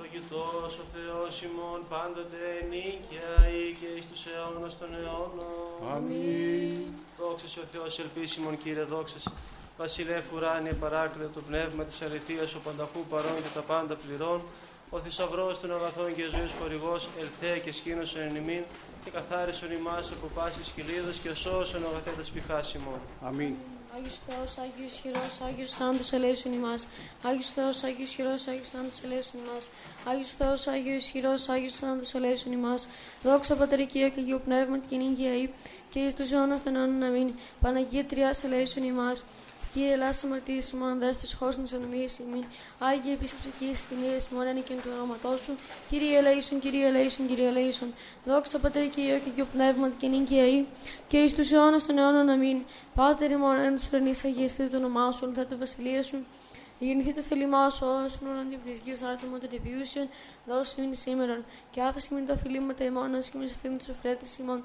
Ευλογητός ο Θεός ημών πάντοτε νίκαια ή και εις τους αιώνας των αιώνων. Αμήν. Δόξα σε ο Θεός ελπίσιμον Κύριε δόξα σε. Βασιλεύ ουράνιε παράκλητο το πνεύμα της αληθείας ο πανταχού παρών και τα πάντα πληρών. Ο θησαυρός των αγαθών και ζωής χορηγός ελθέ και σκήνωσον εν ημίν και καθάρισον ημάς από πάσης κυλίδος και σώσον αγαθέτας πηχάσιμων. Αμήν. Άγιος Θεός, Άγιος Χειρός, Άγιος Θάνατος ελέησον ημάς. Άγιος Θεός, Άγιος Χειρός, Άγιος Θάνατος ελέησον ημάς. Άγιος Θεός, Άγιος Χειρός, Άγιος Θάνατος ελέησον ημάς. Δόξα Πατερικία και Αγίου Πνεύματι και νύχια ή και εις τους αιώνας των αιώνων να μην. Παναγία Τριάς ελέησον ημάς. Κύριε Ελλάς αμαρτίας ημών, δες τους χώρους μας ανομίες ημίν. Άγιε επισκεπτική στιγμίες ημών ανήκεν του όνοματός σου. Κύριε ελέησον, Κύριε ελέησον, Κύριε ελέησον. Δόξα Πατέρ και Υιό και Αγίου Πνεύματι και νύχια ή και εις τους αιώνας των αιώνων αμήν. Πάτερ ημών εν τους ουρανείς αγιαστείτε το όνομά σου, ολθά το βασιλεία σου. Γεννηθεί το θέλημά σου, όσο μόνο την πτυσική σου άρτημα των τεπιούσεων, δώσε μην σήμερον. Και άφησε μην τα φιλήματα ημών, ως και μη σε τους οφρέτης ημών.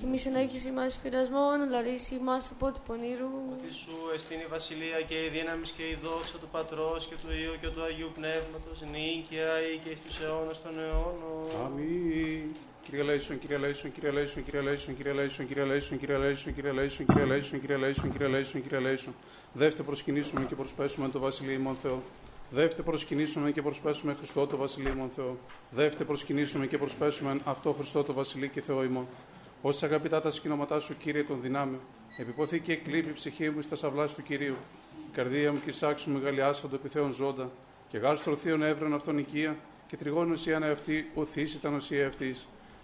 Και μη σε ενέχεις ημάς πειρασμόν, λαρίσει ημάς από την πονήρου. Ότι σου εστίν η βασιλεία και η δύναμη και η δόξα του Πατρός και του Υιού και του Αγίου Πνεύματος νίκαια ή και εις τους αιώνας των αιώνων. Αμήν. Κύριε Λέησον, Κύριε Λέησον, Κύριε Λέησον, Κύριε Λέησον, Κύριε Λέησον, Κύριε Λέησον, Κύριε Λέησον, Κύριε Λέησον, Κύριε Λέησον, Κύριε Λέησον, Κύριε Λέησον, Κύριε Λέησον. Δεύτε προσκυνήσουμε και προσπέσουμε το Βασιλείο ημών Θεό. Δεύτε προσκυνήσουμε και προσπέσουμε Χριστό το Βασιλείο ημών Θεό. Δεύτε προσκυνήσουμε και προσπέσουμε αυτό Χριστό το Βασιλείο και Θεό ημών. Όσα αγαπητά τα σκηνώματά σου, Κύριε των δυνάμεων, επιποθεί και εκλείπει η ψυχή μου στα σαυλά του Κυρίου. Η καρδία μου και σάξου μεγάλη άσφαντο επιθέων ζώντα, και γάρστρο θείων έβρεν αυτόν οικία, και τριγώνει ουσία αυτή, οθήσει ήταν ουσία αυτή.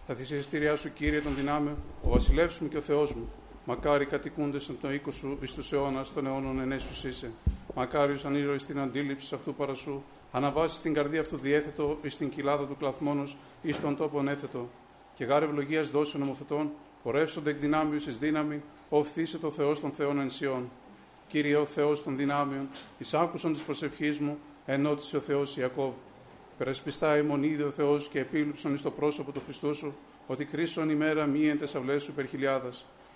Τα θυσιαστήριά σου, Κύριε των δυνάμεων, ο βασιλεύς μου και ο Θεός μου. Μακάρι κατοικούνται στον το οίκο σου, εις τους αιώνας των αιώνων ενέσου είσαι. Μακάριο ανήρωη στην αντίληψη αυτού παρασού, αναβάσει την καρδία αυτού διέθετο εις την κοιλάδα του κλαθμόνου εις τον τόπο έθετο και γάρε ευλογίας δώσει νομοθετών, πορεύσονται εκ δυνάμειου εις δύναμη, οφθήσε το Θεός των Θεών ενσιών. Κύριε ο Θεός των δυνάμεων, εισάκουσον της προσευχής μου, ενώτησε ο Θεός Ιακώβ. Περασπιστά ημονίδη ο Θεός και επίληψον εις το πρόσωπο του Χριστού σου, ότι κρίσον ημέρα μη εν τεσαυλέ σου υπερχιλιάδα.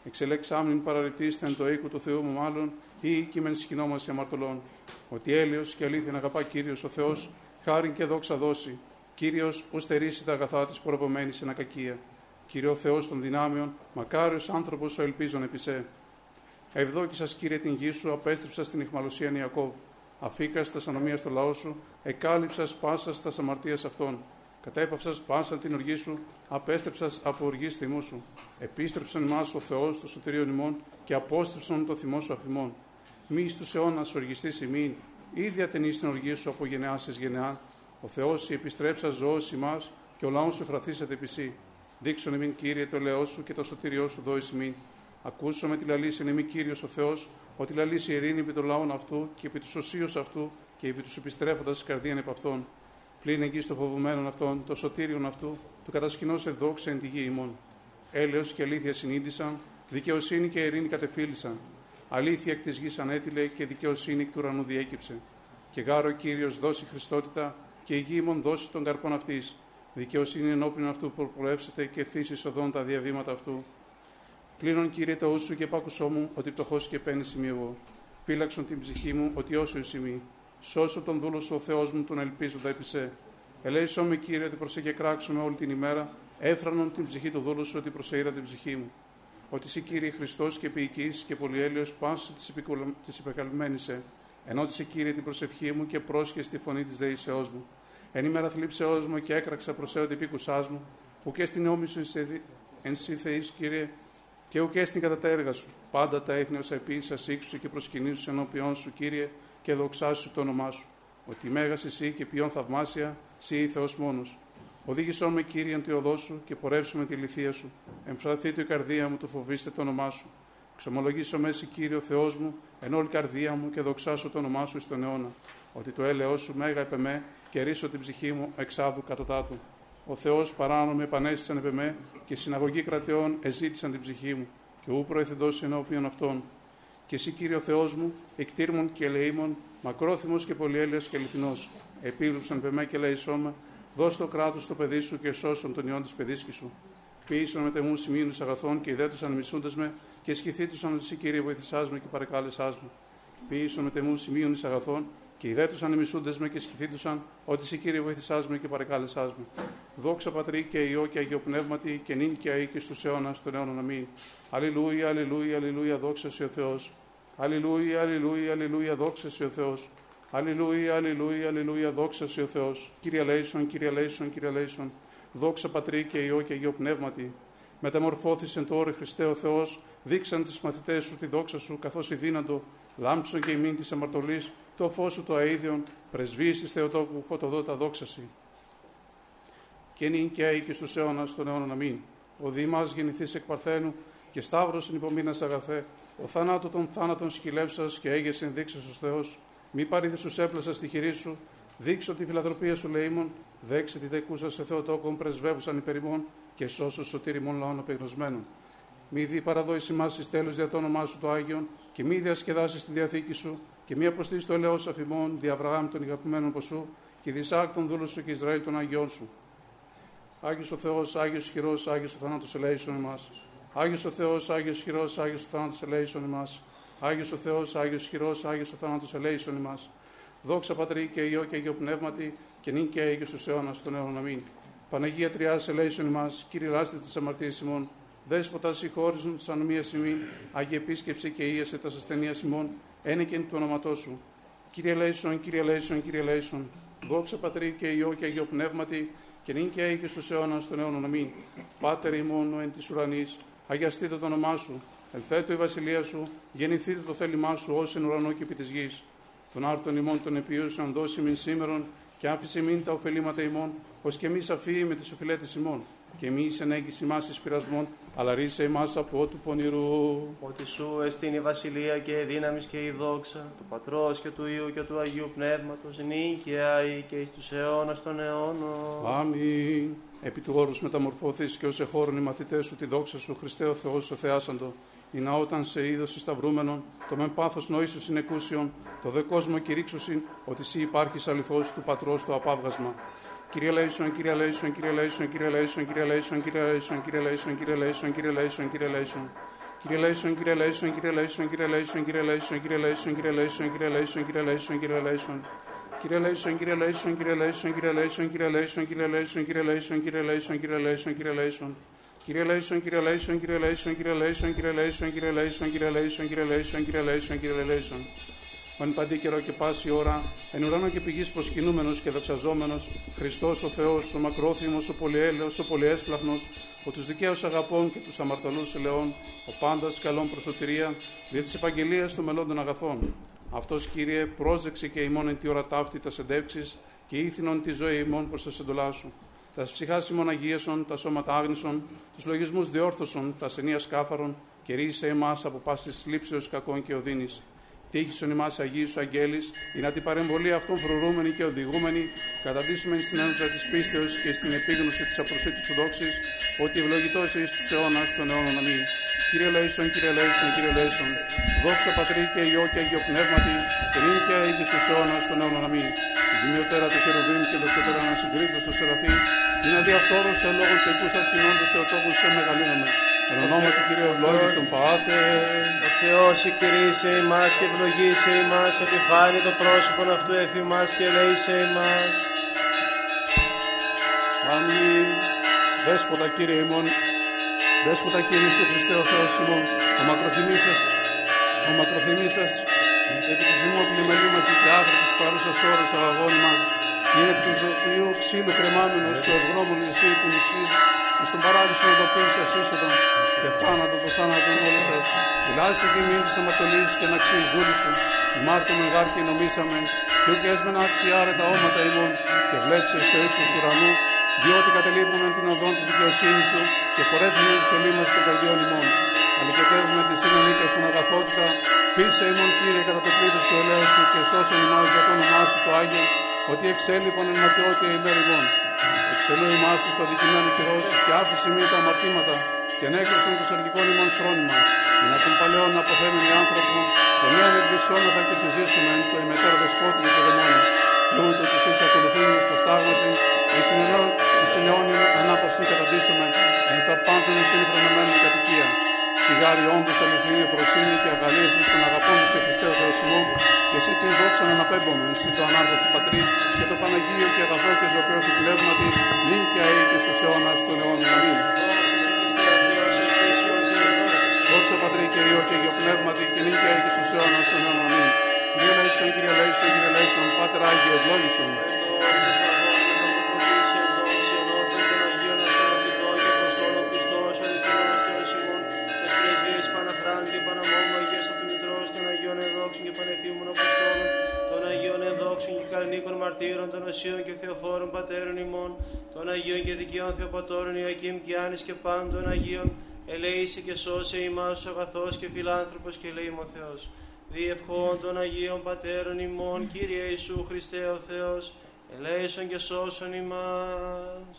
Εξελέξάμνην παραρρυπτήστε εν το οίκο του Θεού μου μάλλον, ή κείμεν σχοινόμαστε αμαρτωλών. Ότι έλειο και αλήθεια να αγαπά κύριος ο Θεός, χάριν και δόξα δώσει, Κύριος, ους στερήσει τα αγαθά της προπομένη σε κακία. Κύριο Θεός των δυνάμεων, μακάριο άνθρωπος ο ελπίζων επί σε. Ευδόκησας, κύριε, την γη σου, απέστρεψας στην ηχμαλωσία Νιακώβ. Αφήκας στα ανομία στο λαό σου, εκάλυψας πάσα στα αμαρτία αυτών. Κατέπαυσας πάσα την οργή σου, απέστρεψας από οργής θυμού σου. Επίστρεψαν εμά ο Θεός το σωτηρίων ημών και απόστρεψαν το θυμό σου αφημών. Μη στου αιώνας οργιστή ημίν, ίδια ταινεί την οργή σου από γενεά σε γενεά, ο Θεός η επιστρέψα ζώο ημά και ο λαός σου εφραθήσατε επί Δείξον εμήν, κύριε, το λαιό σου και το σωτήριό σου δόη ημίν. Ακούσω με τη λαλήση εν κύριος ο Θεός, ότι λαλήσει η ειρήνη επί των λαών αυτού και επί τους οσίους αυτού και επί τους επιστρέφοντας της καρδίαν επ' αυτών. Πλην εκεί στο φοβουμένον αυτών, το σωτήριον αυτού, του κατασκηνώσε δόξα εν τη γη ημών. Έλεος και αλήθεια συνήντησαν, δικαιοσύνη και ειρήνη κατεφίλησαν. Αλήθεια εκ της γης ανέτειλε και δικαιοσύνη εκ του ουρανού διέκυψε. Και γάρο κύριος δώσει Χριστότητα, και η γη μον δώσει τον καρπόν αυτής. Δικαιοσύνη ενώπιον αυτού που προεύσετε και θύσει οδόν τα διαβήματα αυτού. Κλείνον κύριε το ούσου και πάκουσό μου ότι πτωχός και παίρνει σημείο εγώ. Φύλαξον την ψυχή μου ότι όσο σημεί. Σώσω τον δούλο σου ο Θεός μου τον ελπίζοντα επί σε. Ελέησό με κύριε ότι προσεγεκράξουμε όλη την ημέρα. Έφρανον την ψυχή του δούλου σου ότι προσέειρα την ψυχή μου. Ότι εσύ κύριε Χριστός και ποιητής και πολυέλαιο πάση της υπεκαλυμμένης σε. Ενώτησε κύριε την προσευχή μου και πρόσχε στη φωνή της δεήσεώ μου. Εν ημέρα θλίψεώς μου και έκραξα προσέω την πίκουσά μου, ουκέ στην ώμη σου εν σύ θεής, κύριε, και ουκέ στην κατά τα έργα σου. Πάντα τα έθνη όσα επίση ύξου και προσκυνήσου ενώπιον σου, κύριε, και δοξάσου το όνομά σου. Ότι μέγας εσύ και ποιόν θαυμάσια, σύ Θεός μόνος. Οδήγησό με, κύριε, εν τη οδό σου και πορεύσουμε τη λυθία σου. Εμφραθεί το η καρδία μου, το φοβήστε το όνομά σου. Ξομολογήσω μέση, Κύριο Θεός μου, εν όλη καρδία μου και δοξάσω το όνομά σου στον αιώνα. Ότι το έλεό σου μέγα επεμέ και ρίσω την ψυχή μου εξάδου κατά του. Ο Θεός παράνομοι επανέστησαν επεμέ και συναγωγή κρατεών εζήτησαν την ψυχή μου και ού προεθεντό ενώπιον αυτών. Και εσύ, Κύριο Θεός μου, εκτήρμων και ελεήμων, μακρόθυμος και πολυέλεια και αληθινός, επίλουψαν πεμέ και λέει σώμα, δος το κράτος σου τω παιδί σου και σώσον τον υιόν της παιδίσκης σου. Ποίησον μετ' εμού σημείον εις αγαθόν και ιδέτωσαν οι μισούντες με και αισχυνθήτωσαν ότι συ, Κύριε, εβοήθησάς μοι και παρεκάλεσάς με. Ποίησον μετ' εμού σημείον εις αγαθόν Και ιδέτωσαν οι μισούντες με και αισχυνθήτωσαν ότι συ κύριε εβοήθησάς μοι και παρεκάλεσάς με. Δόξα πατρί και υιώ και αγίω πνεύματι και νυν και αεί και εις τους αιώνας των αιώνων αμήν. Αλληλούια, αλληλούια, αλληλούια, δόξα σοι ο Θεός. Αλληλούια, αλληλούια, αλληλούια, δόξα σοι ο Θεός. Αλληλούια, αλληλούια, αλληλούια, δόξα σε ο Θεός. Κύριε Λέισον, κύριε Λέισον, κύριε Λέισον. Δόξα πατρί και ιό και αγιο πνεύματι. Μεταμορφώθησεν το όρε Χριστέ ο Θεός, δείξαν τις μαθητές σου τη δόξα σου, καθώς η δύνατο, λάμψον και ημίν της αμαρτωλής, το φως σου το αίδιον, πρεσβείε τη Θεοτόκου, φωτοδότα δόξαση. Και νυν και αεί και στους αιώνας των αιώνων αμήν. Ο Δήμας γεννηθείς εκ Παρθένου και σταύρος υπομείνα αγαθέ, ο θάνατο των θάνατων σκυλεύσα και έγεσαι ενδείξε ως Θεός. Μη παρήδε σου έπλασα στη χειρή σου, δείξω τη φιλανθρωπία σου λέιμον, δέξε τη δεκούσα σε Θεοτόκον πρεσβεύουσαν υπερημών και σώσου σωτήριμων λαών απεγνωσμένων. Μη δι παραδόηση μας εις τέλος δια το όνομά σου το Άγιον, και μη διασκεδάσεις τη διαθήκη σου, και μη αποστήσει το ελαιό αφημών, δι Αβραάμ των αγαπημένων ποσού, και δισάκ των δούλων σου και Ισραήλ των Αγιών σου. Άγιος ο Θεός, Άγιος ισχυρό, Άγιος ο θάνατος ελέησον εμάς. Άγιος ο Θεός, Άγιος ισχυρό, Άγιος ο θάνατος ελέησον εμάς. Άγιος ο Θεός, Άγιος ισχυρό, Άγιος ο θάνατος ελέησον εμάς. Δόξα πατρί και ιό και αγιο πνεύματι, και νυν και έγιο στου αιώνας των αιώνων αμήν. Παναγία Τριάς ελέησον ημάς, Κύριε λάστε της αμαρτίας ημών, Δέσποτα συγχώρησον σαν μία σημεί, Άγιε Επίσκεψη και ίασε τας ασθενείας ημών, ένεκεν του ονοματό σου. Κύριε Λέησον, Κύριε Λέησον, Κύριε Λέησον, δόξα Πατρί και Υιό και Αγιο Πνεύματι, και νυν και έγι στους αιώνας των αιώνων αμήν. Πάτερ ημών εν της ουρανής, αγιαστείτε το όνομά σου, ελθέτω η βασιλεία σου, γεννηθείτε το θέλημά σου ως εν ουρανό και επί της γης. Τον άρτον ημών των επιούσεων δώσει μην σήμερον, και άφησε μην τα ωφελήματα ημών, ως και εμεί αφοί με τις οφειλέτες ημών. Και εμεί ενέγγιση μα εις πειρασμών, αλλά ρίσε εμά από του πονηρού. Ότι σου εστίν η βασιλεία και η δύναμη και η δόξα, του πατρός και του ιού και του αγίου πνεύματος, νίκαια ή και εις τους αιώνας των αιώνων. Αμήν. Επί του όρους μετεμορφώθης και ως εχώρων οι μαθητές σου την δόξαν σου, Χριστέ ο Θεός, εθεάσαντο. Ίνα όταν σε ίδωσι σταυρούμενον, το μεν πάθος νοήσωσιν εκούσιον, τω δε κόσμω κηρύξωσιν, ότι συ υπάρχεις αληθώς του πατρός το απαύγασμα. Κύριε ελέησον, Κύριε ελέησον, Κύριε ελέησον, Κύριε ελέησον, Κύριε ελέησον, Κύριε ελέησον, Κύριε ελέησον, Κύριε ελέησον, Κύριε ελέησον, Κύριε ελέησον. Κύριε ελέησον, Κύριε ελέησον, Κύριε ελέησον, Κύριε ελέησον, Κύριε ελέησον, Κύριε ελέησον, Κύριε ελέησον, Κύριε ελέησον, Κύριε ελέησον, Κύριε ελέησον. Κύριε ελέησον, Κύριε ελέησον, Κύριε ελέησον, Κύριε ελέησον, Κύριε ελέησον, Κύριε ελέησον, Κύριε ελέησον, Κύριε ελέησον, Κύριε ελέησον, Κύριε ελέησον. Κύριε ελέησον, Κύριε ελέησον, Κύριε ελέησον, Κύριε ελέησον, Κύριε ελέησον, Κύριε ελέησον, Κύριε ελέησον, Κύριε ελέησον, Κύριε ελέησον, Κύριε ελέησον. Ο εν παντί καιρώ και πάση ώρα, εν ουρανώ και επί γης προσκυνούμενος και δοξαζόμενος, Χριστός ο Θεός, ο μακρόθυμος, ο πολυέλεος, ο πολυεύσπλαχνος, ο τους δικαίους αγαπών και τους αμαρτωλούς ελεών, ο πάντας καλών προς σωτηρίαν, δια της επαγγελίας των μελών των αγαθών. Αυτός κύριε, πρόσεξε και ημών εν τη ώρα ταύτη τας σεντεύξει και ήθινον τη ζωή ημών προς τα σεντολά σου. Τας ψυχάς ημών αγίασον, τα σώματα άγνησον, τους λογισμούς διόρθωσον, τας ασθενεία κάθαρον και ρίσε εμάς από πάσης λήψεως κακών και οδύνης Τύχησον ημάς Αγίους Αγγέλης, ή να την παρεμβολή αυτών φρουρούμενοι και οδηγούμενοι, καταντήσουμε στην ένωτα της πίστεως και στην επίγνωση της απροσίτης σου δόξης, ότι ευλογητός εις τους αιώνας των αιώνων αμήν. Κύριε Λέησον, Κύριε Λέησον, Κύριε Λέησον, δόξα Πατρί και Υιό και Αγίο Πνεύματι, και νυν και αίγει στους αιώνας των αιώνων αμήν. Δημιωτέρα του χερουβίμ και δοξωτέρα να συγκρίτω στο Σεραφείμ, είναι αδιαφθόρος των λόγων και ακούς ακτινόντος Θεοτόκους σε μεγαλύνομαι. Εν ονόμα του Κύριου ευλόγησον Πάτε. Ο Θεός εκκυρίσε ημάς και ευλογήσε ημάς, επιφάνει το πρόσωπο αυτού εφημάς και λέησε ημάς. Αμήν. Δέσποτα Κύριε ημών, Δέσποτα Κύριε Σου Χριστέ ο Θεός ημών, ο μακροθυμής σας, ο μακροθυμής σας, επί της ημών πλημελή μας και άθρα της παρούσας ώρας αγώνη μας, είναι του ζωοποιού ξύλου κρεμάμενος του ευγνώμων εσύ που νησείς, εις τον παράδεισο το οποίο σας είσοδον, και θάνατο το θάνατο όλους σας. Μιλάστε και μην της αματολής και να αξίες δούλη σου, η Μάρτιο μεγάρ και νομίσαμε, και ουκ έσμενα αξιάρε τα όματα ημών, και βλέψε στο ύψος του ουρανού, διότι καταλείπουμε την οδόν της δικαιοσύνης σου, και χωρέσουμε τη στολή μας των καρδιών ημών. Αλικετεύουμε τη συνενίκα στην αγαθότητα, φύσε ημών Κύριε κατά το πλήθος του ελέου σου και σώσον ημάς για το όνομά σου το Άγιο, ότι εξέλιπον εν ματιότητα ημέρ ημών. Εξελού ημάς του στο δικημένο καιρός και άφησε μη τα αμαρτήματα και ανέκρουσαν το σαρδικό ημών φρόνημα, για να τον παλαιόν αποθέμενοι άνθρωπον, τον νέον εκδισόμεθα και συζήσουμε εν το ημετέρω δεσπότη και δαιμόνι, και ούτω τις εις ακολουθούν εις το στάγμαση, εις την αιώνια ανάπαυση καταντήσαμε, εν τα πάντων εις την υφρονεμένη κατοικία. Σιγάρι όντω αληθινή εφροσύνη και αγαλίαση στον αγαπώντο σε Χριστέο Θεό και εσύ την δόξα να αναπέμπομαι, εσύ το ανάρκο του Πατρί και το Παναγίο και αγαθό και ζωοποιό του πνεύματι, νυν και αεί και στους αιώνας των αιώνων. Αμήν. Δόξα Πατρί και Υιό και Υιό Πνεύματι και νυν και αεί και στους αιώνας των αιώνων. Αμήν. Κύριε Λέησον, Κύριε Λέησον, Κύριε Λέησον, Πάτερ Άγιο, ευλόγησον. Μαρτύρων των Οσίων και Θεοφόρων Πατέρων ημών, των Αγίων και Δικαίων Θεοπατώρων Ιακήμ και Άνης και πάντων Αγίων, ελέησε και σώσε ημάς ο αγαθός και φιλάνθρωπος και ο Θεός. Διευχών των Αγίων Πατέρων ημών, Κύριε Ιησού Χριστέ ο Θεός, ελέησον και σώσον ημάς.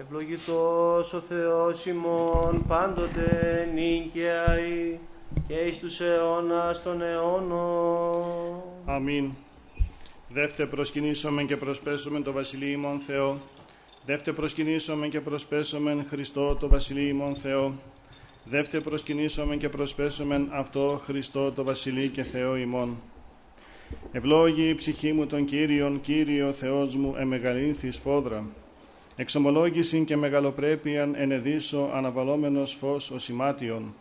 Ευλογητός ο Θεός ημών πάντοτε νίκαια και εις τους αιώνας των αιώνων. Αμήν. Δεύτε προσκυνήσομεν και προσπέσομεν το Βασιλείο ημών Θεό. Δεύτε προσκυνήσομεν και προσπέσομεν Χριστό το Βασιλείο ημών Θεό. Δεύτε προσκυνήσομεν και προσπέσομεν αυτό Χριστό το Βασιλείο και Θεό ημών. Ευλόγη η ψυχή μου τον Κύριον, Κύριο Θεός μου, εμεγαλύνθης φόδρα εξομολόγηση και μεγαλοπρέπειαν ενεδίσω αναβαλόμενος φως ο σημάτιον,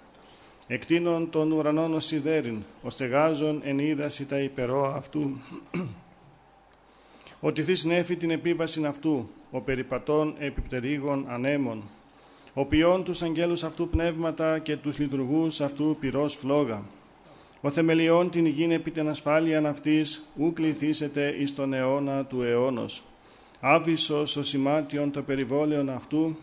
εκτείνων των ουρανών ο σιδέριν, ο στεγάζων εν είδαση τα υπερό αυτού, ότι θείς νέφη την επίβαση αυτού, ο περιπατών επιπτερίγων ανέμων, ο ποιόν τους αγγέλους αυτού πνεύματα και τους λειτουργούς αυτού πυρός φλόγα, ο θεμελιών την υγιήν επί την ασφάλειαν αυτής, ου κληθήσετε εις τον αιώνα του αιώνος άβυσος ο σημάτιον το περιβόλαιον αυτού,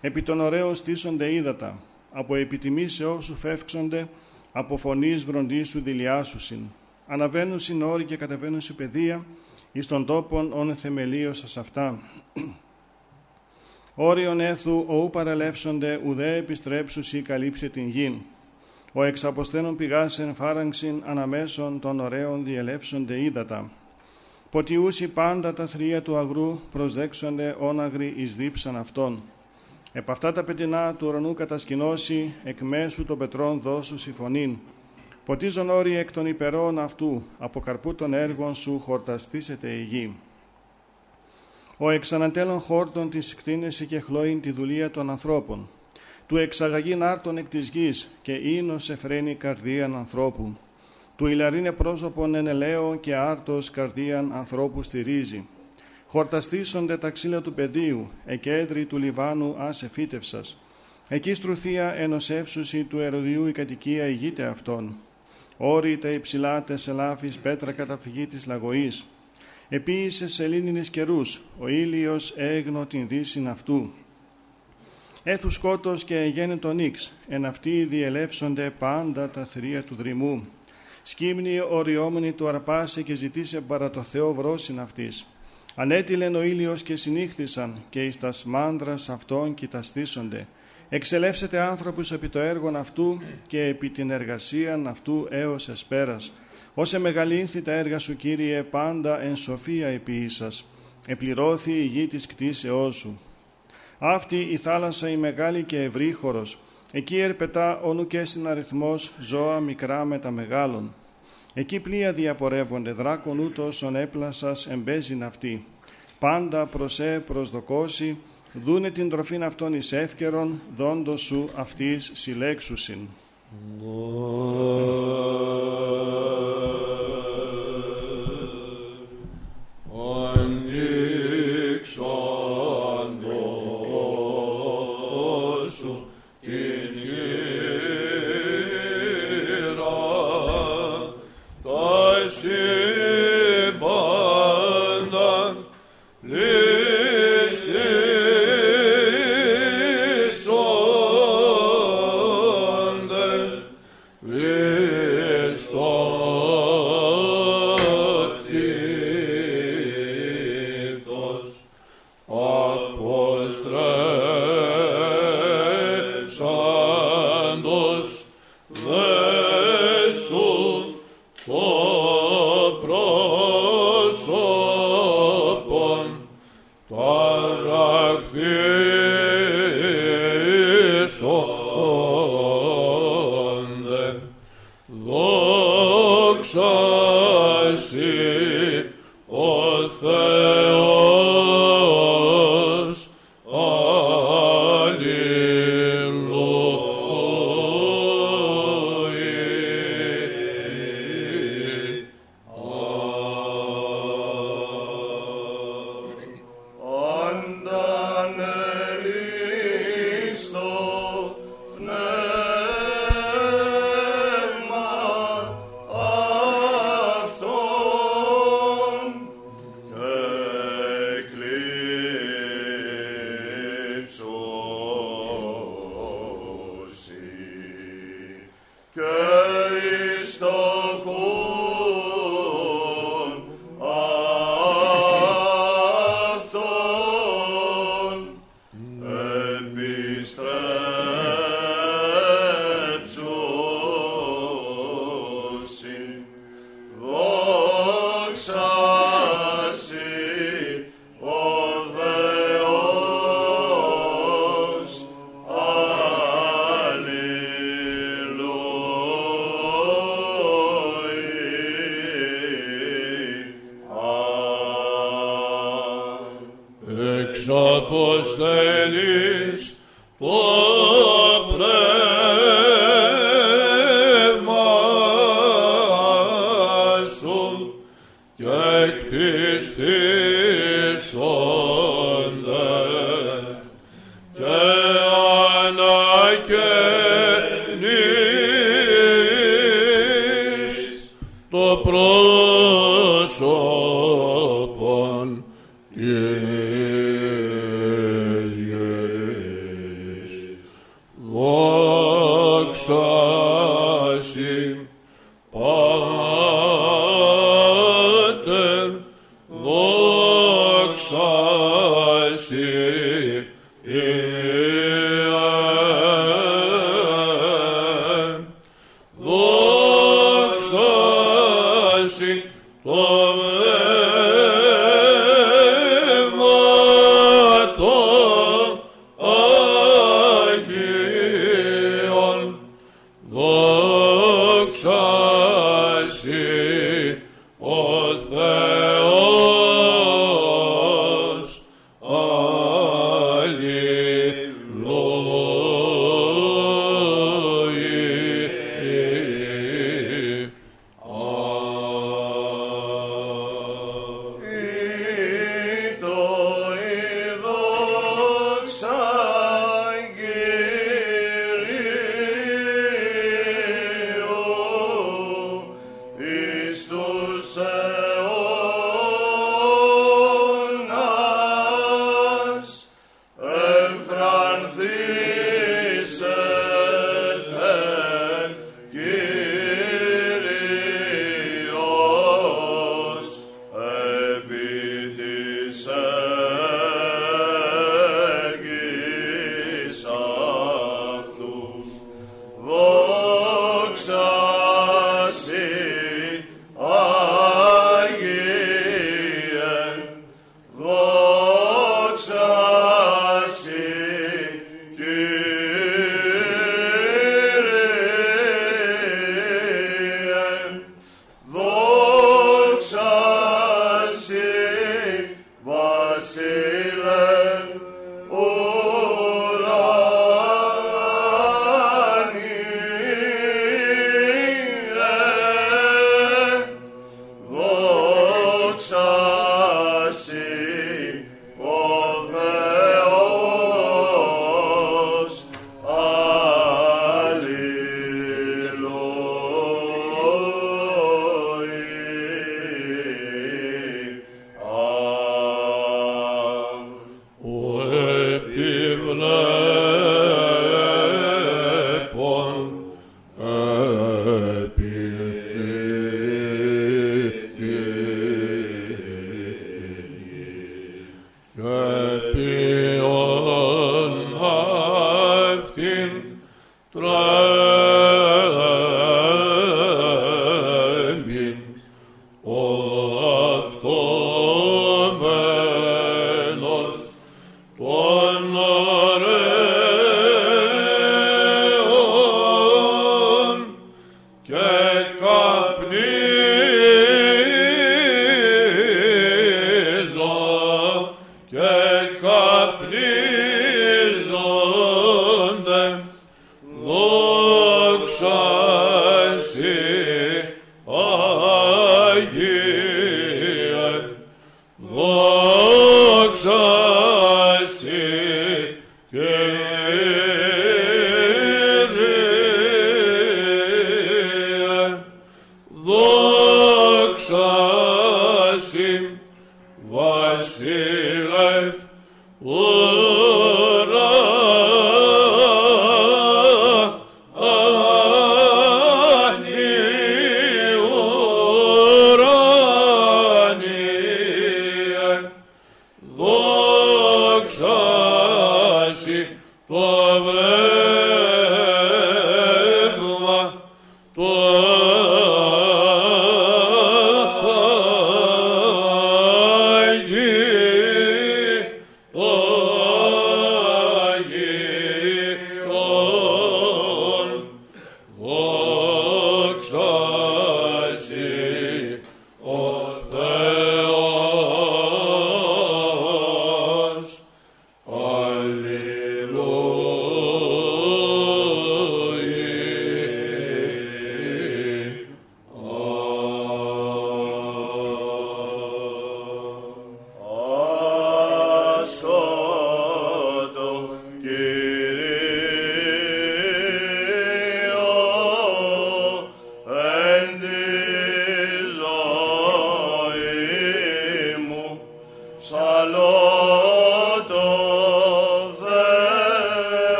επί των ωραίων στήσονται ύδατα, από επιτιμή όσου φεύξονται, από φωνής βροντίσου δηλιάσουσιν. Αναβαίνουν συν όροι και κατεβαίνουν σε παιδεία, εις των τόπων όν θεμελίωσας αυτά. Όριον έθου οού παραλέψονται, ουδέ επιστρέψουσι καλύψε την γην. Ο εξαποστένων πηγάσεν φάραγξιν αναμέσων των ωραίων διελεύσονται ύδατα ποτιούσι πάντα τα θρία του αγρού προσδέξονται όναγροι εις δίψαν αυτών. Επ' αυτά τα πετεινά του ουρανού κατασκηνώσει, εκ μέσου των πετρών δώσου συμφωνήν. Ποτίζον όροι εκ των υπερών αυτού, από καρπού των έργων σου χορταστήσετε η γη. Ο εξανατέλων χόρτων της κτίνεσαι και χλώην τη δουλεία των ανθρώπων. Του εξαγαγήν άρτων εκ της γης και ίνος εφραίνει καρδίαν ανθρώπου του ηλαρίνε πρόσωπον εν ελαίο και άρτος καρδίαν ανθρώπου στηρίζει. Χορταστήσονται τα ξύλα του πεδίου, εκέντρη του Λιβάνου άσε φύτευσας. Εκεί στρουθία ενωσεύσουση του ερωδιού η κατοικία ηγείται αυτών. Όροι τα υψηλά τεσελάφης πέτρα καταφυγή της λαγωής. Επίησε σελήνινες καιρούς, ο ήλιος έγνο την δύση αυτού. Έθους σκότος και γένετο νίξ, εν αυτοί διελεύσονται πάντα τα θρία του δρυμού. Σκύμνη οριόμνη του αρπάσε και ζητήσε παρά το Θεό βρόσιν αυτής. Ανέτειλεν ο ήλιος και συνήχθησαν και εις τας μάνδρας αυτών κοιταστήσονται. Εξελεύσετε άνθρωπους επί το έργον αυτού και επί την εργασίαν αυτού έως εσπέρας. Όσε μεγαλύνθη τα έργα σου Κύριε πάντα εν σοφία επί ίσας. Επληρώθη η γη της κτήσεώς σου. Αυτή η θάλασσα η μεγάλη και ευρύχωρος. Εκεί ερπετά όνου και συναριθμός ζώα μικρά με τα μεγάλων. Εκεί πλοία διαπορεύονται δράκον ούτως ον έπλασας εμπέζειν αυτή. Πάντα προσέ προσδοκώσει, δούνε την τροφήν αυτών εις εύκαιρον, δόντος σου αυτής συλλέξουσιν.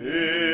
Amen.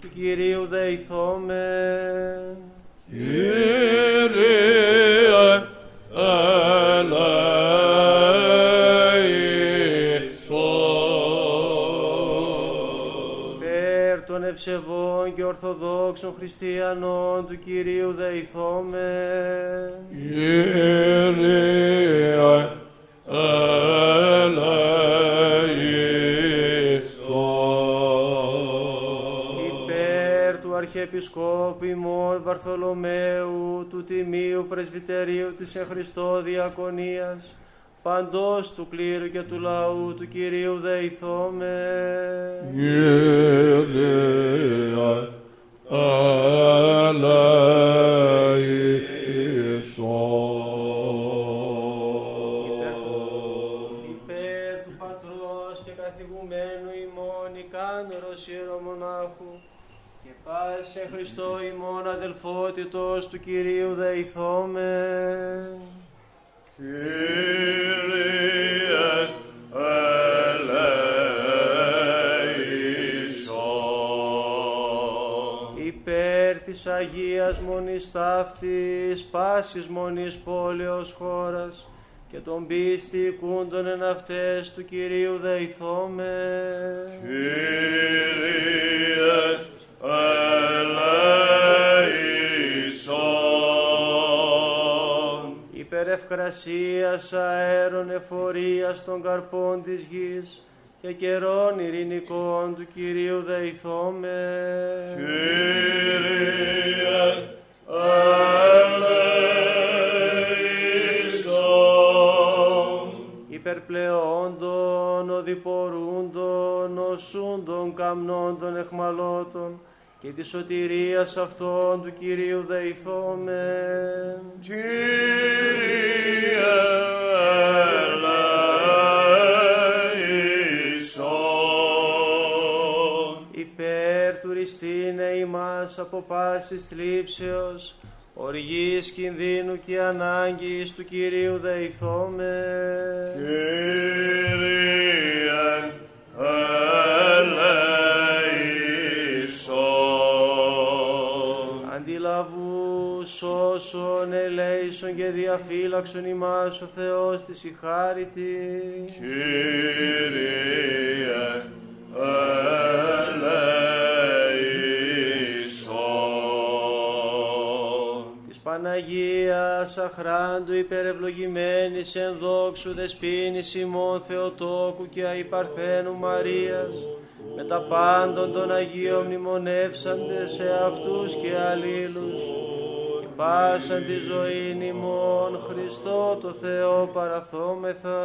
Του Κυρίου δεηθώμε. Κύριε ελέησον. Υπέρ των ευσεβών και ορθοδόξων χριστιανών του Κυρίου δεηθώμε. Κύριε του Αρχιεπισκόπου ημών Βαρθολομαίου του Τιμίου Πρεσβυτερίου της εν Χριστώ Διακονίας παντός του κλήρου και του λαού του Κυρίου δεηθώμε. Κύριε ελέησον. Σε Χριστώ ημών αδελφότητος του Κυρίου δεηθώμε. Κύριε ελέησον. Υπέρ της Αγίας Μονής Ταύτης, πάσης Μονής Πόλεως χώρας και των πίστη κούντων εν αυτές του Κυρίου δεηθώμε. Κύριε ελέησον. Υπέρ ευκρασίας αέρων εφορίας των καρπών της γης και καιρών ειρηνικών του Κυρίου δεηθώμε. Κύριε ελέησον. Υπερπλεόντων, οδηπορούντων, νοσούντων, καμνόντων, εχμαλώτων και τη σωτηρίας αυτών του Κυρίου δεηθώμε. Κύριε ελέησον. Υπέρ του ριστήνε ημάς από πάσης θλίψεως, Οργής κινδύνου και ανάγκης του Κυρίου δεηθώμε. Κύριε ελέησον. Αντιλαβού σώσον, ελέησον και διαφύλαξον ημάς ο Θεός της η χάριτη. Κύριε ελέησον. Της Παναγίας αχράντου υπερευλογημένης εν δόξου δεσπίνης ημών Θεοτόκου και αϊπαρθένου Μαρίας με τα πάντων των Αγίων μνημονεύσαντες σε αυτούς και αλλήλους και πάσαν τη ζωή ημών Χριστό το Θεό παραθόμεθα.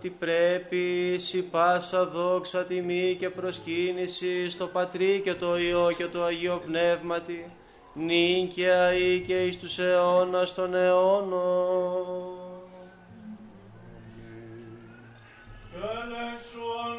Ότι πρέπει σι πάσα δόξα τιμή και προσκύνηση στο Πατρί και το Υιό και το Αγίο Πνεύματι, νυν και αεί και εις τους αιώνας των αιώνων. Τελεσον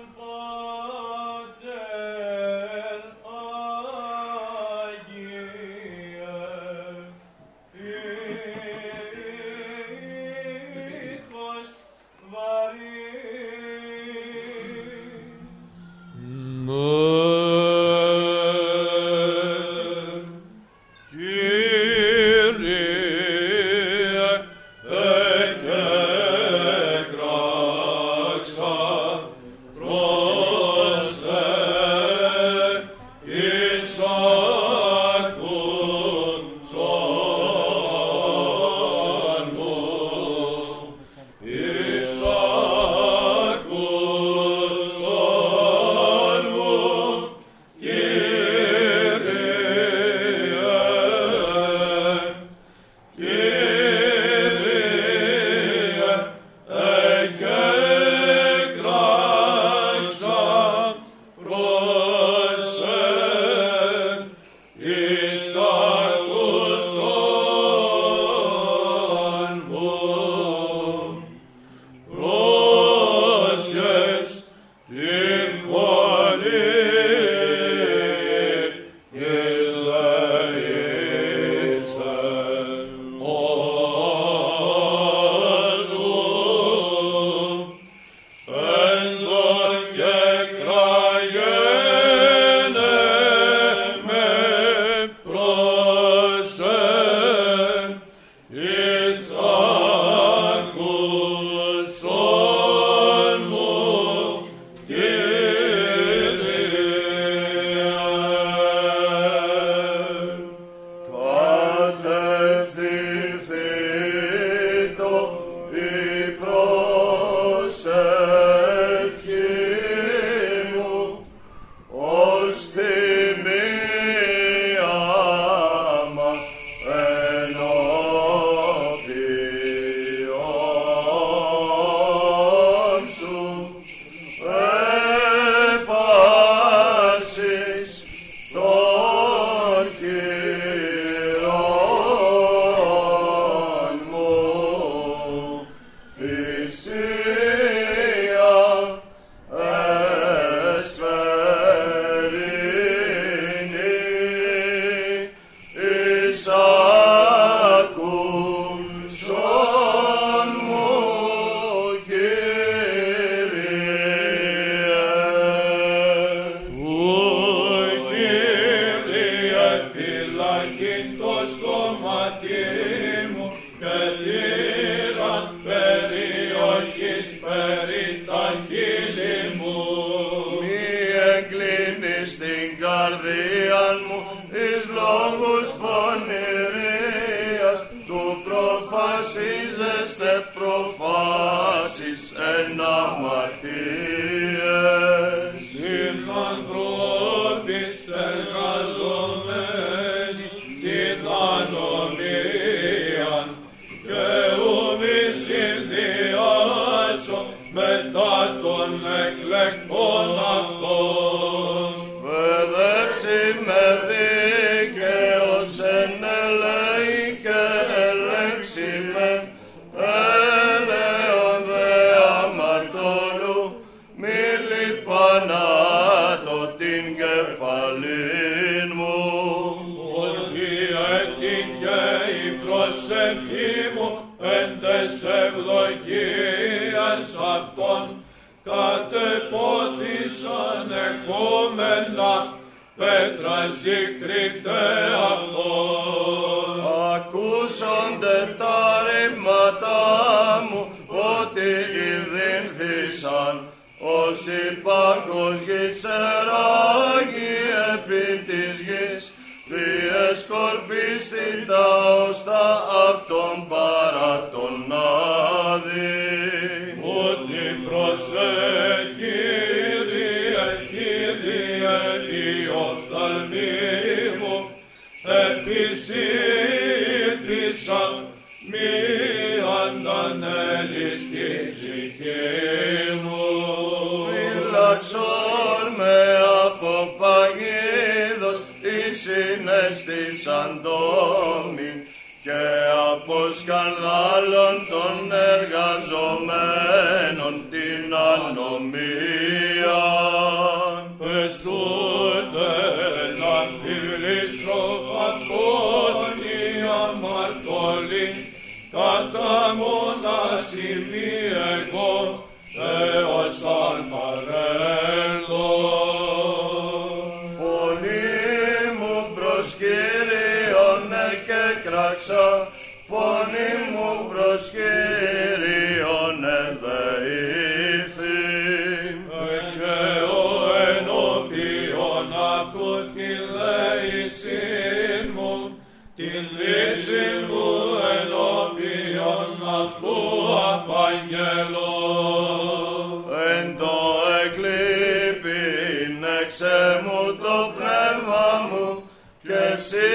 Σε μου το πνεύμα μου και εσύ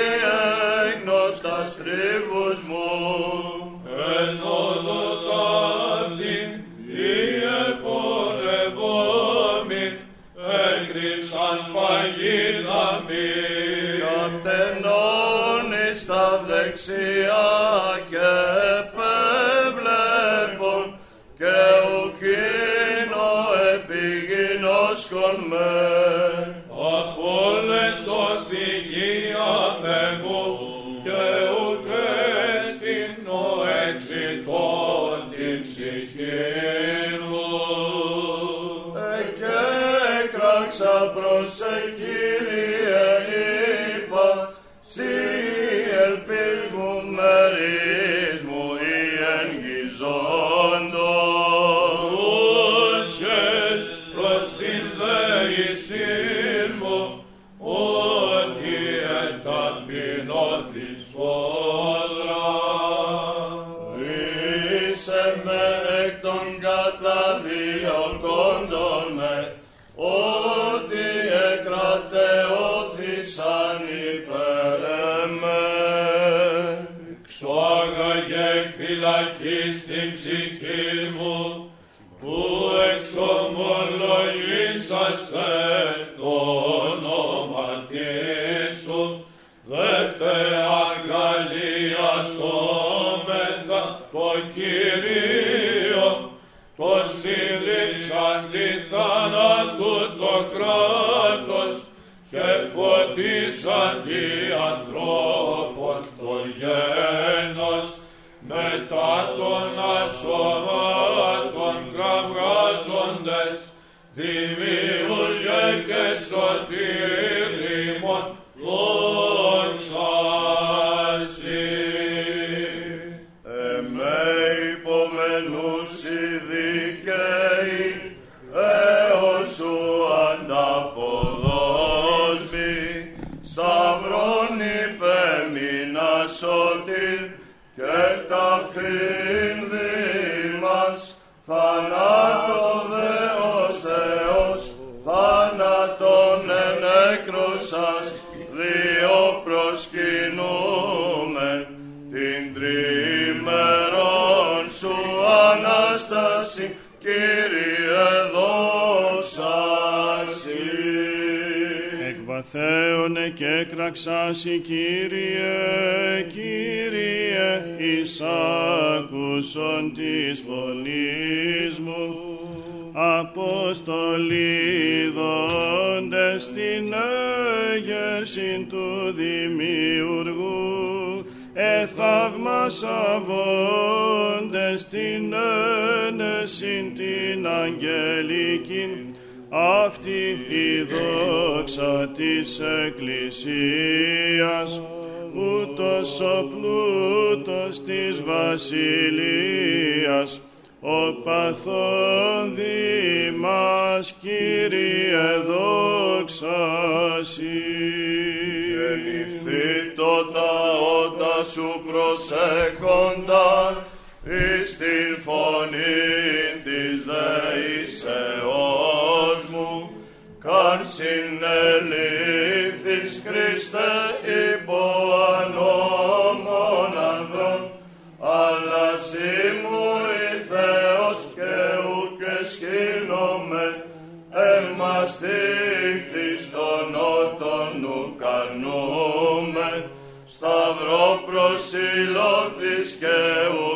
έγνωστα στρίβου χαράξασι της Εκκλησίας, ούτως ο πλούτος της Βασιλείας, ο παθόν μας Κύριε δόξασι. Γεννηθεί το οτα σου προσέχοντα εις τη φωνή της δεησεώς. Καν συνελήφθη Χριστέ υπό ανώμων ανδρών, αλλά σύ η Θεός και ουκ και σκήνομαι, εμαστήχθης τον ότον ουκανούμε, σταυρό προσιλώθης και ουκ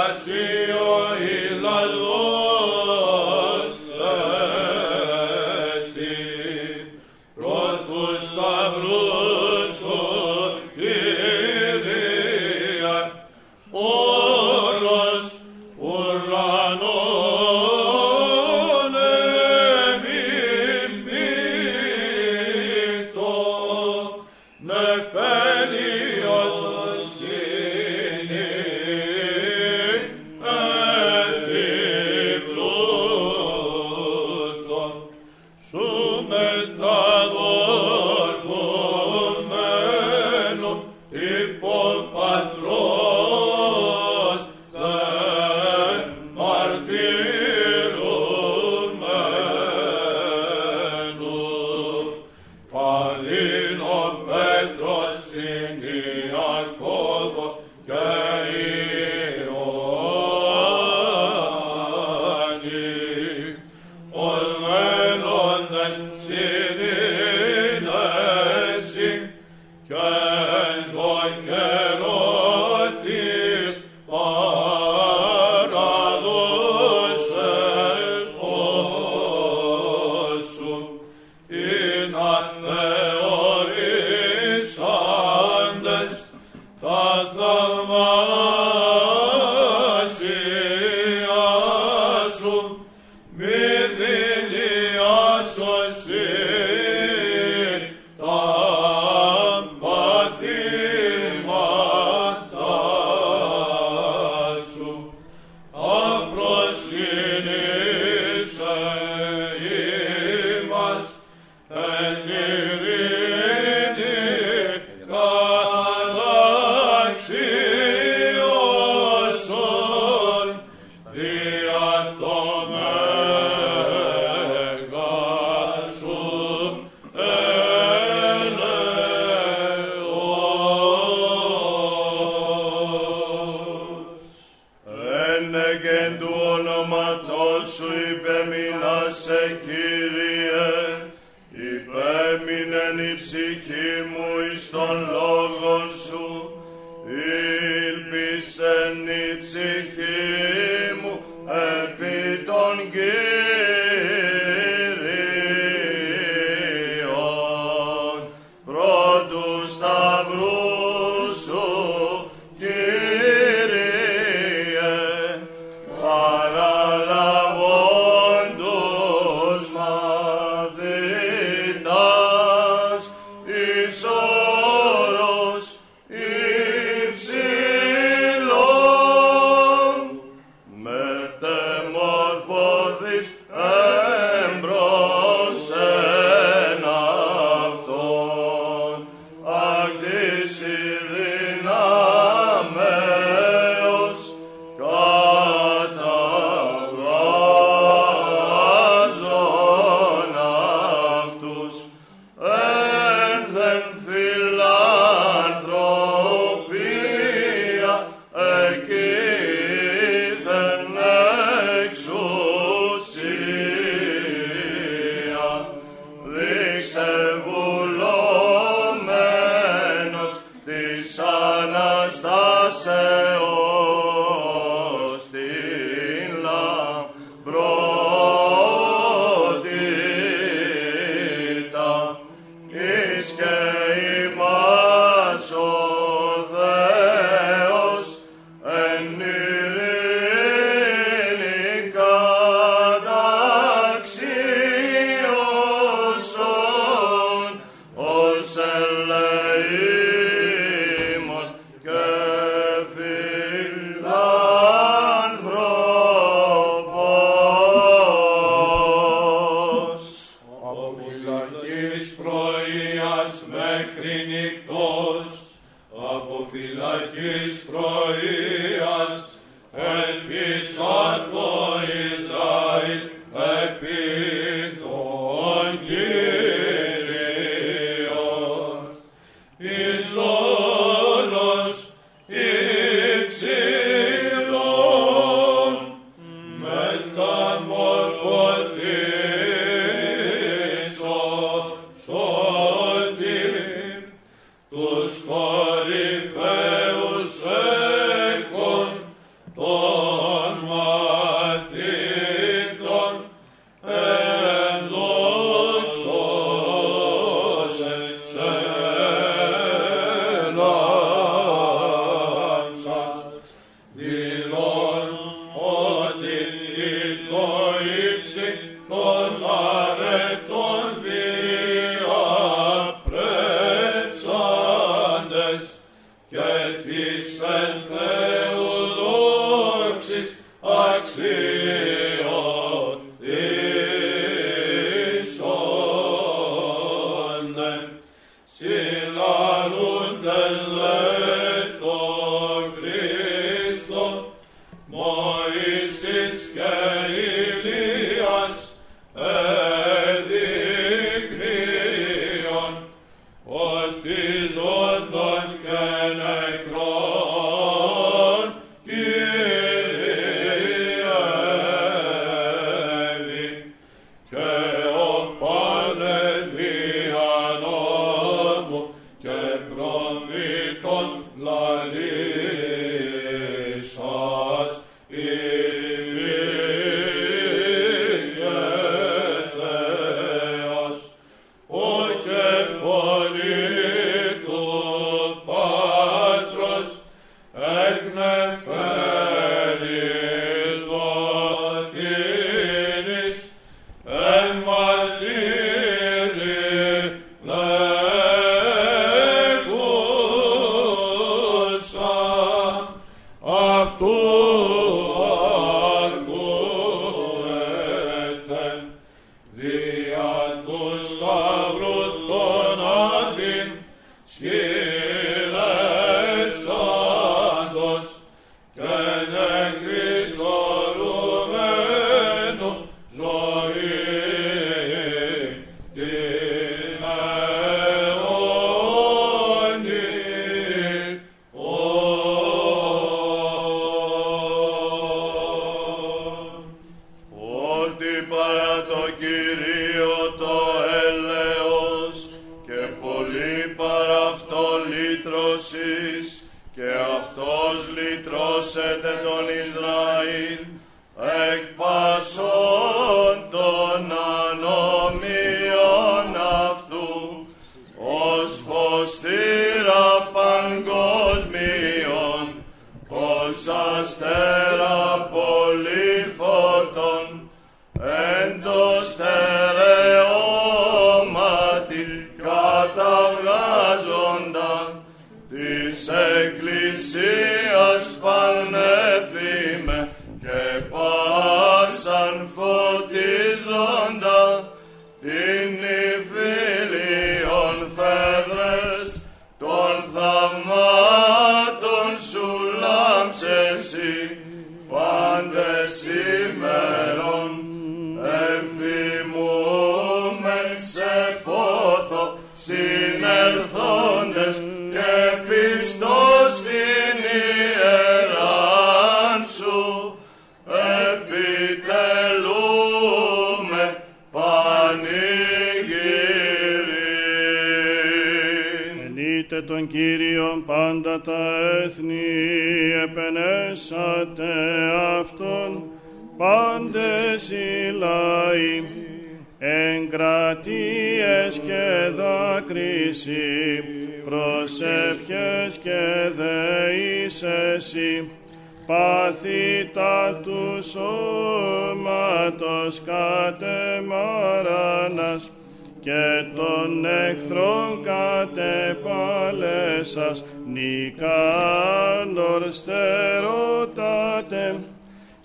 και των εχθρών κατεπάλεσας νικάντορ στερότατε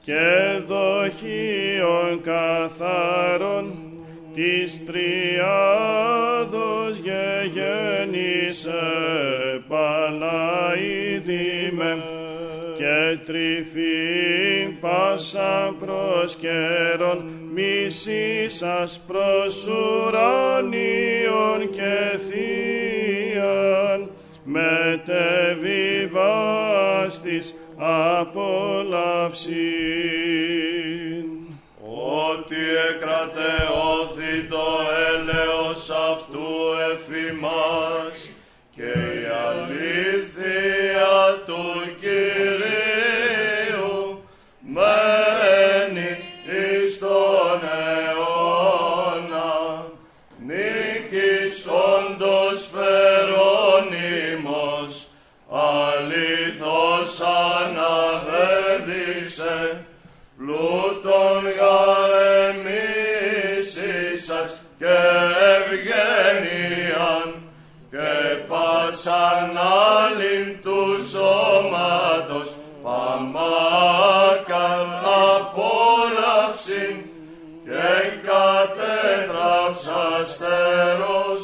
και δοχείων καθαρών της τριάδος γεγέννησε Παναίδημε και τρυφή σαν προς καιρόν μισήσας προς ουρανίων και θείαν μετεβιβάστης απολαυσήν. Ότι εκρατεώθη το έλεος αυτού εφημάς σαν αρνάλιν του σώματος παμάκαν απόλαυση και κατέθραυσας θέρος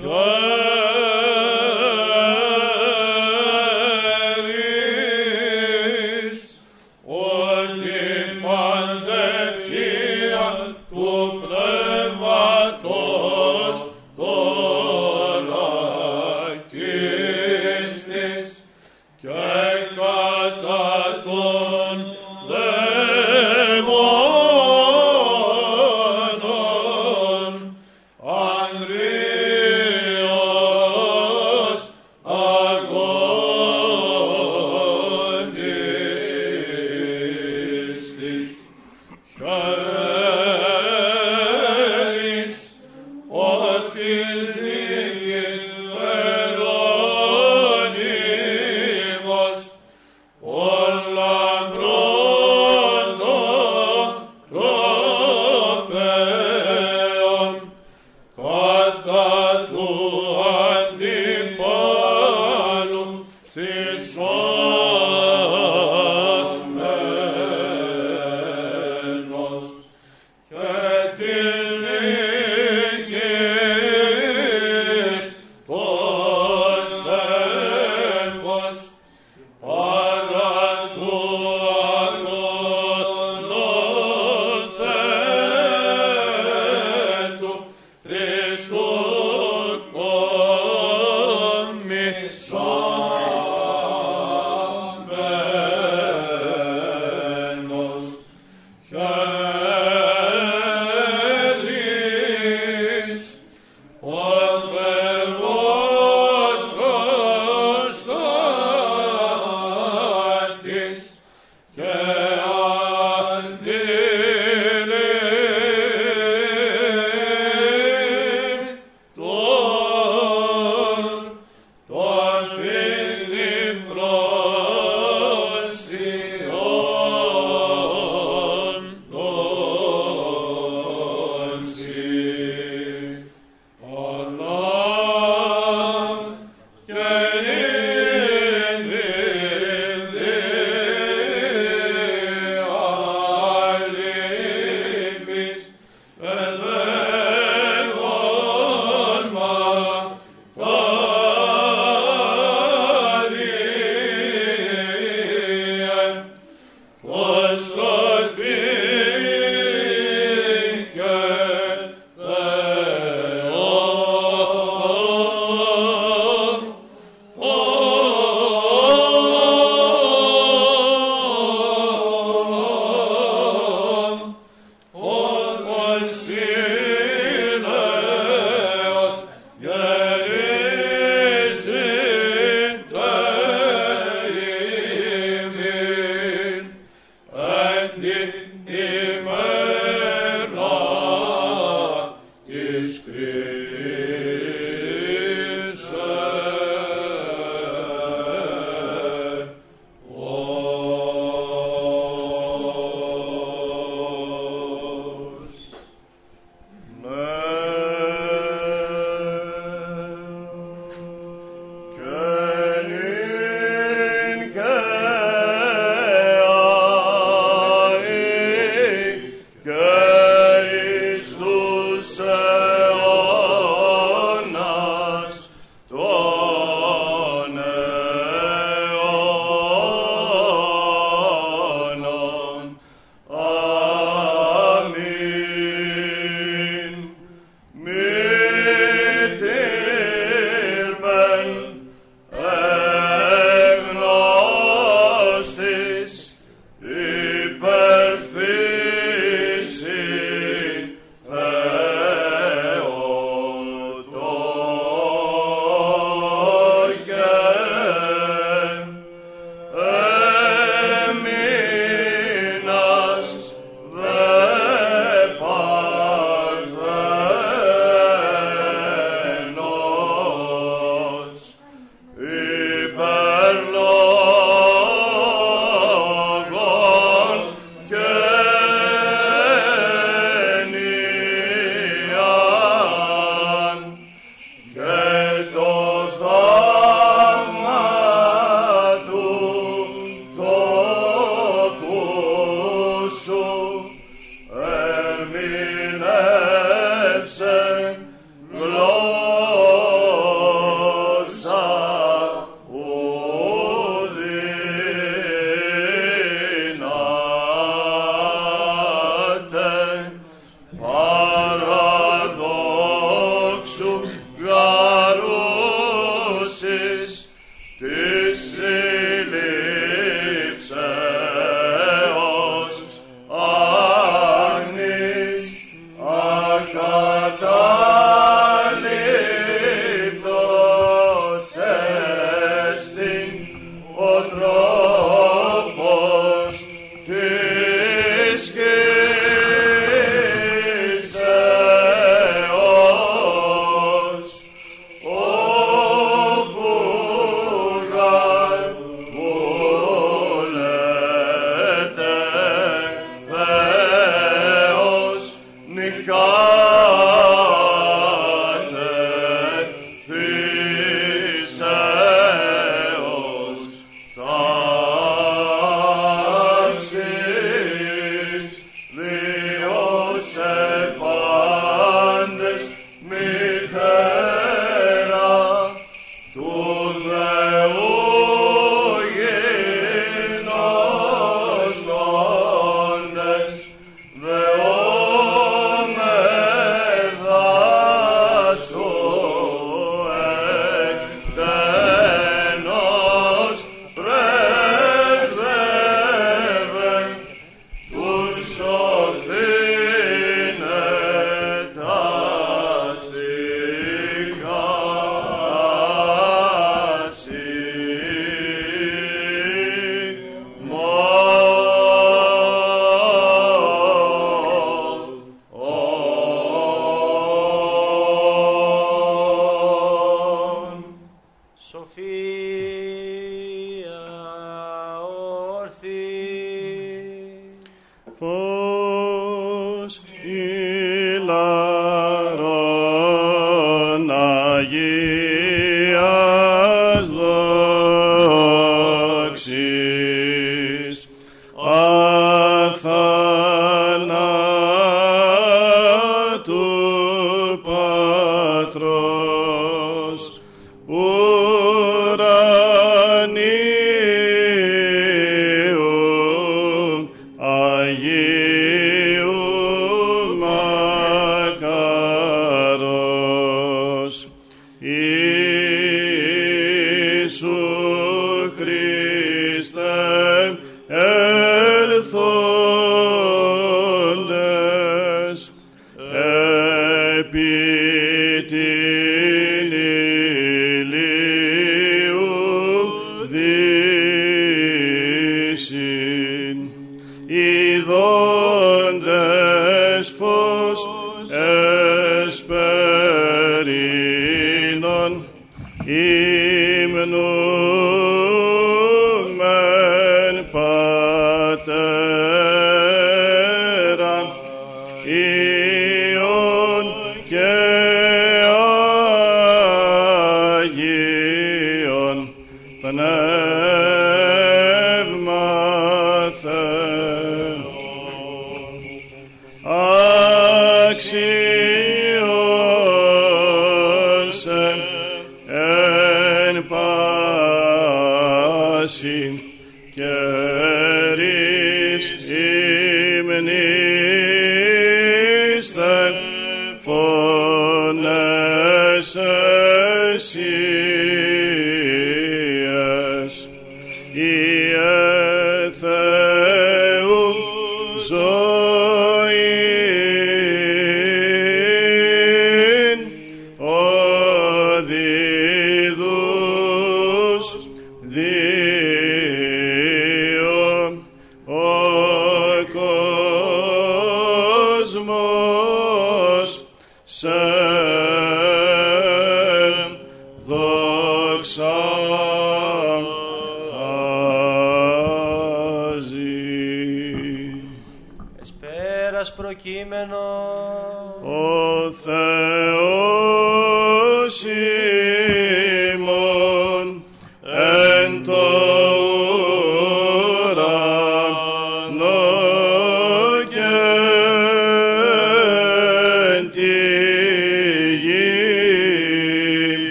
Sure.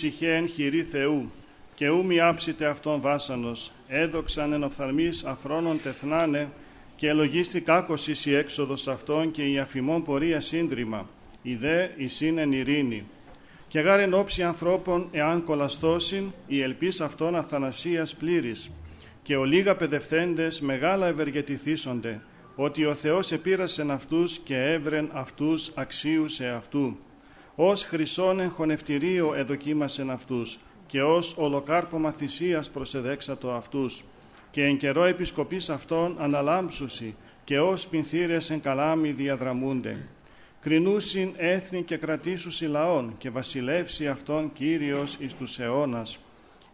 Δικαίων ψυχέν χειρή Θεού. Και ου μη άψητε αυτόν βάσανος. Έδοξαν εν οφθαλμής αφρόνων τεθνάνε και ελογίστη κάκος η έξοδος αυτών και η αφημών πορεία σύντριμα. Η δε η εν ειρήνη. Και γάρεν όψη ανθρώπων εάν κολαστώσιν η ελπίς αυτών αθανασίας πλήρης. Και ο λίγα παιδευθέντες μεγάλα ευεργετηθήσονται ότι ο Θεός επήρασεν αυτούς και έβρεν αυτούς αξίους σε αυτού. Ως χρυσόν εγχωνευτηρίο εδοκίμασεν αυτούς και ως ολοκάρπομα θυσίας προσεδέξατο αυτούς και εν καιρό επισκοπής αυτών αναλάμψουσι και ως πινθύρες εν καλάμι διαδραμούνται. Κρινούσιν έθνη και κρατήσουσι λαών και βασιλεύσει αυτόν Κύριος εις τους αιώνας.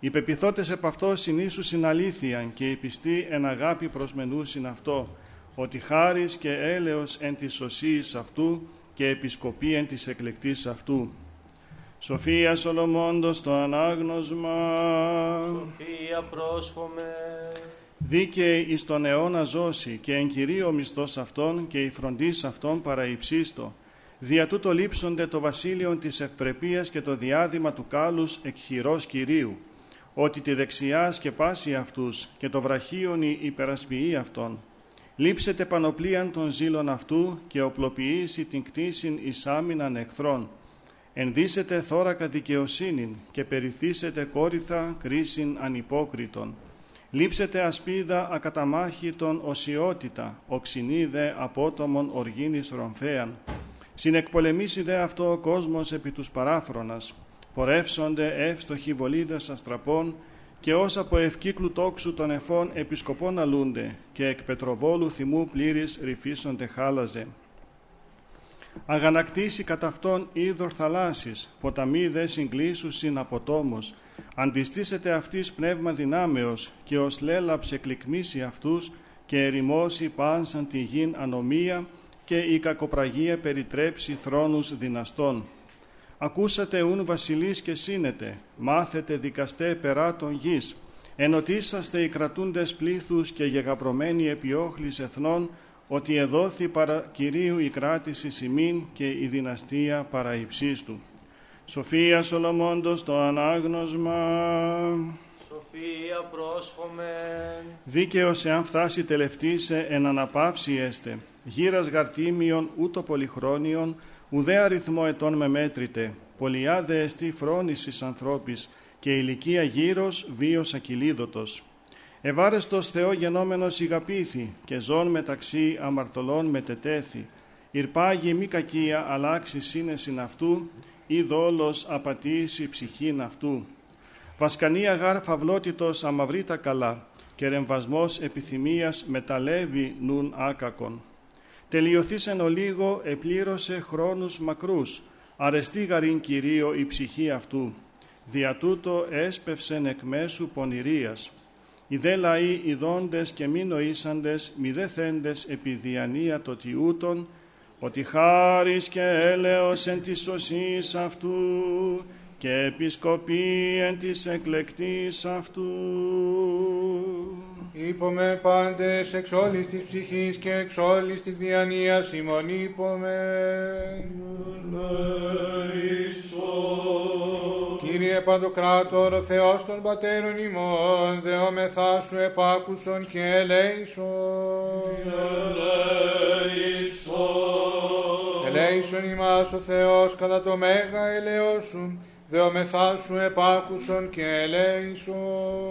Οι πεπιθώτες επ' αυτό συνήσουσιν αλήθειαν και οι πιστοί εν αγάπη προσμενούσιν αυτό ότι χάρις και έλεος εν της σωσίης αυτού και επισκοπή εν της εκλεκτής αυτού. Σοφία Σολομώντος το ανάγνωσμα. Σοφία πρόσχομαι. Δίκαιη εις τον αιώνα ζώση και εν κυρίω μισθός αυτών και η φροντίς αυτών παραϊψίστο. Δια τούτο λείψονται το βασίλειο της ευπρεπίας και το διάδημα του κάλους εκχειρός Κυρίου, ότι τη δεξιάς σκεπάσει αυτούς και το βραχίον η υπερασποιεί αυτών λείψετε πανοπλίαν των ζήλων αυτού και οπλοποιήσει την κτήσιν εις άμυναν εχθρών. Ενδύσετε θώρακα δικαιοσύνην και περιθύσετε κόρυθα κρίσιν ανυπόκριτον. Λείψετε ασπίδα ακαταμάχητον οσιότητα, οξυνή δε απότομον οργίνης ρομφέαν. Συνεκπολεμήσει δε αυτό ο κόσμος επί τους παράφρονας. Πορεύσονται εύστοχοι βολίδες αστραπών και όσα από ευκύκλου τόξου των εφών επισκοπών αλούνται και εκ πετροβόλου θυμού πλήρης ρηφίσονται χάλαζε. Αγανακτήσει κατά αυτόν είδωρ θαλάσσης, ποταμί δε συγκλήσουσιν από τόμος, αντιστήσετε αυτής πνεύμα δυνάμεως και ως λέλαψε κλικμήσει αυτούς και ερημώσει πάνσαν τη γην ανομία και η κακοπραγία περιτρέψει θρόνους δυναστών. Ακούσατε ούν βασιλείς και σύνετε, μάθετε δικαστέ περά των γης, ενωτήσαστε οι κρατούντες πλήθους και γεγαπρωμένοι επιόχλης εθνών, ότι εδόθη παρά Κυρίου η κράτηση σημείν και η δυναστεία παρά υψίστου. Σοφία Σολομώντος το ανάγνωσμα. Σοφία πρόσχομαι. Δίκαιος εάν φτάσει τελευτήσε εν αναπαύση έστε, γύρας γαρτίμιον ούτω πολυχρόνιον, ουδέ αριθμό ετών με μέτρητε, πολιά δε εστί φρόνησης ανθρώπης και ηλικία γύρος βίος ακυλίδωτος. Ευάρεστος Θεό γενόμενος ηγαπήθη και ζών μεταξύ αμαρτωλών μετετέθη. Ηρπάγει μη κακία αλλάξει σύνεσιν αυτού ή δόλος απατήσει ψυχήν αυτού. Βασκανία γάρ φαυλότητος αμαυρίτα καλά και ρεμβασμός επιθυμίας μεταλεύει νουν άκακον. Τελειωθήσεν ο λίγο επλήρωσε χρόνους μακρούς, αρεστή γαρήν Κυρίω η ψυχή αυτού, δια τούτο έσπευσεν εκ μέσου πονηρίας. Οι δε λαοί ειδώντες και μη νοήσαντες, μη δε θέντες επί διανία το τιούτον, ότι χάρις και έλεος εν της σωσής αυτού και επισκοπή εν της εκλεκτής αυτού. Είπαμε πάντες εξ όλης της ψυχής και εξ όλης της διανοίας ημών είπαμε. Κύριε Παντοκράτορ, ο Θεός των Πατέρων ημών, δεόμεθά σου επάκουσον και ελέησον. Ελέησον ημάς ο Θεός κατά το μέγα ελαιός σου, Δεομεθά σου επάκουσον και ελέησον.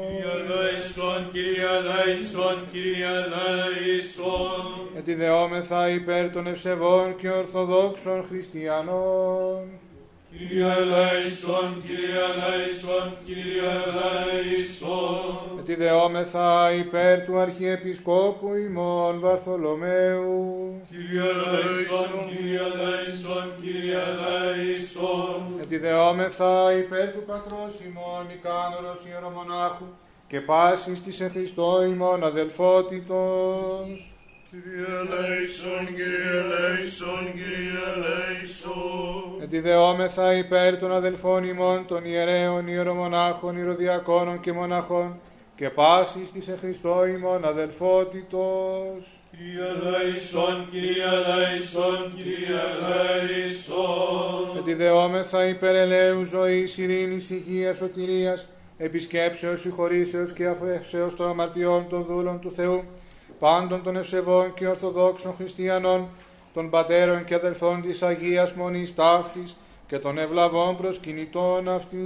Κύριε ελέησον, Κύριε ελέησον, Κύριε ελέησον. Γιατί δεόμεθα υπέρ των ευσεβών και ορθοδόξων χριστιανών. Κύριε ελέησον, Κύριε ελέησον, Κύριε ελέησον. Γιατί δεόμεθα υπέρ του Αρχιεπισκόπου ημών Βαρθολομαίου. Κύριε ελέησον, Κύριε ελέησον, Κύριε ελέησον. Γιατί δεόμεθα υπέρ του πατρός ημών Ικάνωρος Ιερομονάχου και πάσης της εν Χριστώ ημών αδελφότητος. Κύριε ελέησον, Κύριε ελέησον, Κύριε ελέησον. Γιατί δεόμεθα υπέρ των αδελφών ημών των ιερέων, ιερομονάχων, ιεροδιακόνων και μοναχών και πάσης της εν Χριστώ ημών αδελφότητος. Κύριε Λέησον, Κύριε Λέησον, Κύριε Λέησον. Με τη δεόμεθα υπερελαίου ζωής, ειρήνης, υγείας, σωτηρίας, επισκέψεως, συγχωρήσεως και αφέσεως των αμαρτιών των δούλων του Θεού, πάντων των ευσεβών και ορθοδόξων χριστιανών, των πατέρων και αδελφών της Αγίας Μονής Ταύτης και των ευλαβών προσκυνητών αυτής.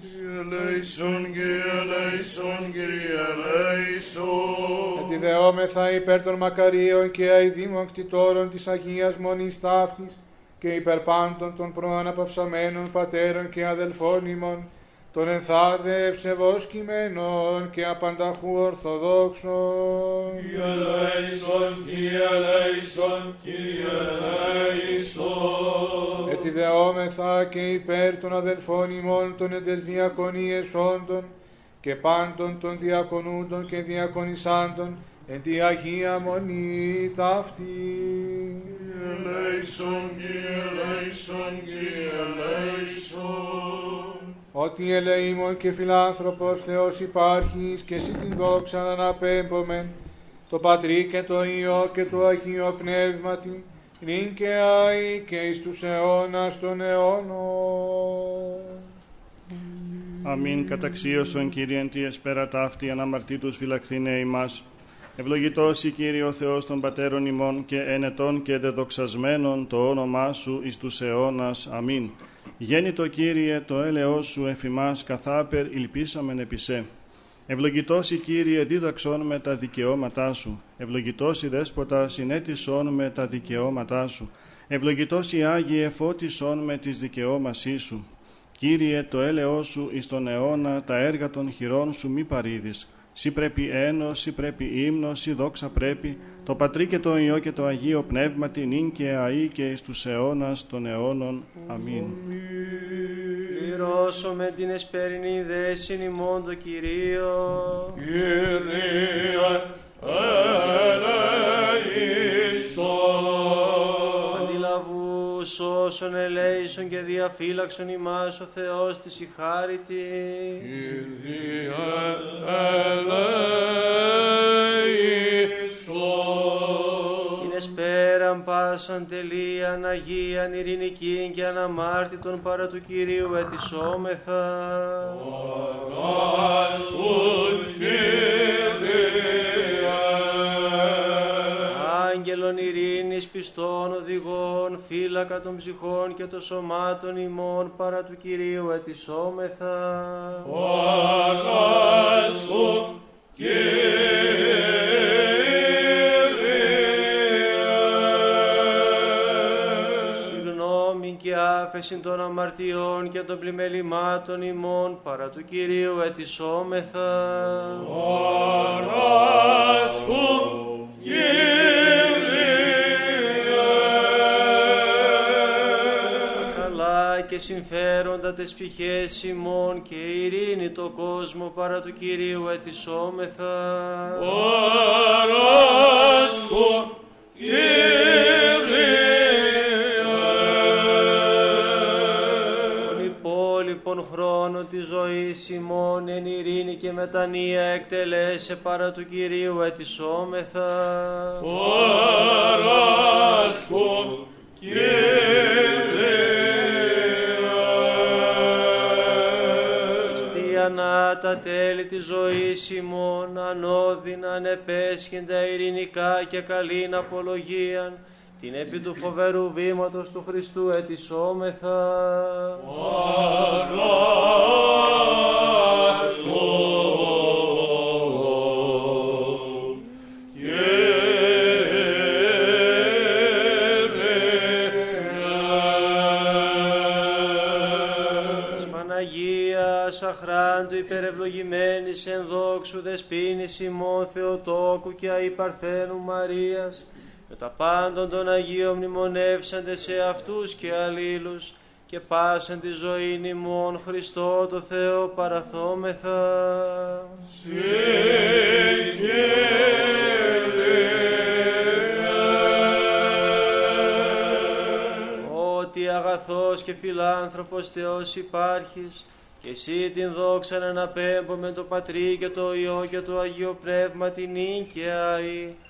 Κύριε Λέησον, Κύριε Λέησον, Κύριε Λέησον. Και τη δεόμεθα υπέρ των μακαρίων και αηδήμων κτητόρων της Αγίας Μονής Ταύτης και υπέρ πάντων των προαναπαυσαμένων πατέρων και αδελφών ημών, των ενθάδε ευσεβώς κειμένων και απανταχού ορθοδόξων. Κύριε Λέησον, Κύριε Λέησον, Κύριε Λέησον. Και τη δεόμεθα και υπέρ των αδελφών ημών των εντες διακονίες όντων και πάντων των διακονούντων και διακονισάντων εν τη Αγία Μονή ταύτη. Κύριε Λέησον, Κύριε Λέησον, Κύριε Λέησον. Ότι ελεήμων και φιλάνθρωπος Θεός υπάρχεις και εσύ την δόξα αναπέμπομεν, το Πατρί και το Υιό και το Αγίο Πνεύματι, νυν και αεί και εις τους αιώνας των αιώνων. Αμήν καταξίωσον Κύριε τι εσπέρα ταύτη αναμαρτήτους φυλακτήνε ημάς. Ευλογητός η Κύριε ο Θεός των Πατέρων ημών και ενετών και δεδοξασμένων το όνομά Σου εις τους αιώνας. Αμήν. Γέννητο Κύριε το έλεος Σου εφημάς καθάπερ ηλπίσαμεν επισέ. Ευλογητός η Κύριε δίδαξον με τα δικαιώματά Σου. Ευλογητός η Δέσποτα συνέτησον με τα δικαιώματά Σου. Ευλογητός η Άγιε φώτισον με τις δικαιώμασή Σου. Κύριε το έλεος Σου εις τον αιώνα τα έργα των χειρών Σου μη παρήδεις. Σύ πρέπει ένος, σύ πρέπει ύμνος, σύ δόξα πρέπει, το Πατρί και το Υιό και το Αγίο Πνεύμα την νυν και αεί και εις τους αιώνας των αιώνων. Αμήν. Πληρώσω με την εσπερινή δέσιν ημών το Κυρίο. Κύριε ελέησον. Αντιλαβούς όσων ελέησον και διαφύλαξον ημάς ο Θεός της η χάριτη. Κύριε ελέησον. Είναι σπέραν πάσαν τελείαν Αγίαν ειρηνικήν και αναμάρτητον παρά του Κυρίου ετισόμεθα. Παράσουν Κύριε. Άγγελων ειρήνης πιστών οδηγών, φύλακα των ψυχών και των σωμάτων ημών παρά του Κυρίου ετισόμεθα. Παράσουν Κύριε. Συγγνώμη και άφεση των αμαρτιών και των πλημελημάτων ημών παρά του Κυρίου ετισόμεθα. Παράσχουν Κύριε. Καλά και συμφέροντα τες πηχές ημών και ειρήνη το κόσμο παρά του Κυρίου ετισόμεθα. Παράσχουν Κύριε. Ζωής ημών εν ειρήνη και μετανία εκτελέσε παρά του Κυρίου ετισόμεθα. Παράσχουν Κύριε. Χριστιανά τα τέλη της ζωής ημών ανώδυνα ανεπέσχυντα ειρηνικά και καλήν απολογίαν την επί του φοβερού βήματος του Χριστού ετισόμεθα. Παράσχουν Κύριε. Της Παναγίας αχράντου υπερευλογημένης εν δόξου δεσποίνης ημών Θεοτόκου και αϊπαρθένου Μαρίας με τα πάντων των Αγίων μνημονεύσαντε σε αυτούς και αλλήλους και πάσαν τη ζωή ημών Χριστό το Θεό παραθόμεθα. Ότι αγαθός και φιλάνθρωπος Θεός υπάρχεις, και εσύ την δόξα να αναπέμπω με το Πατρί το Υιό και το Αγίο Πνεύμα την αι.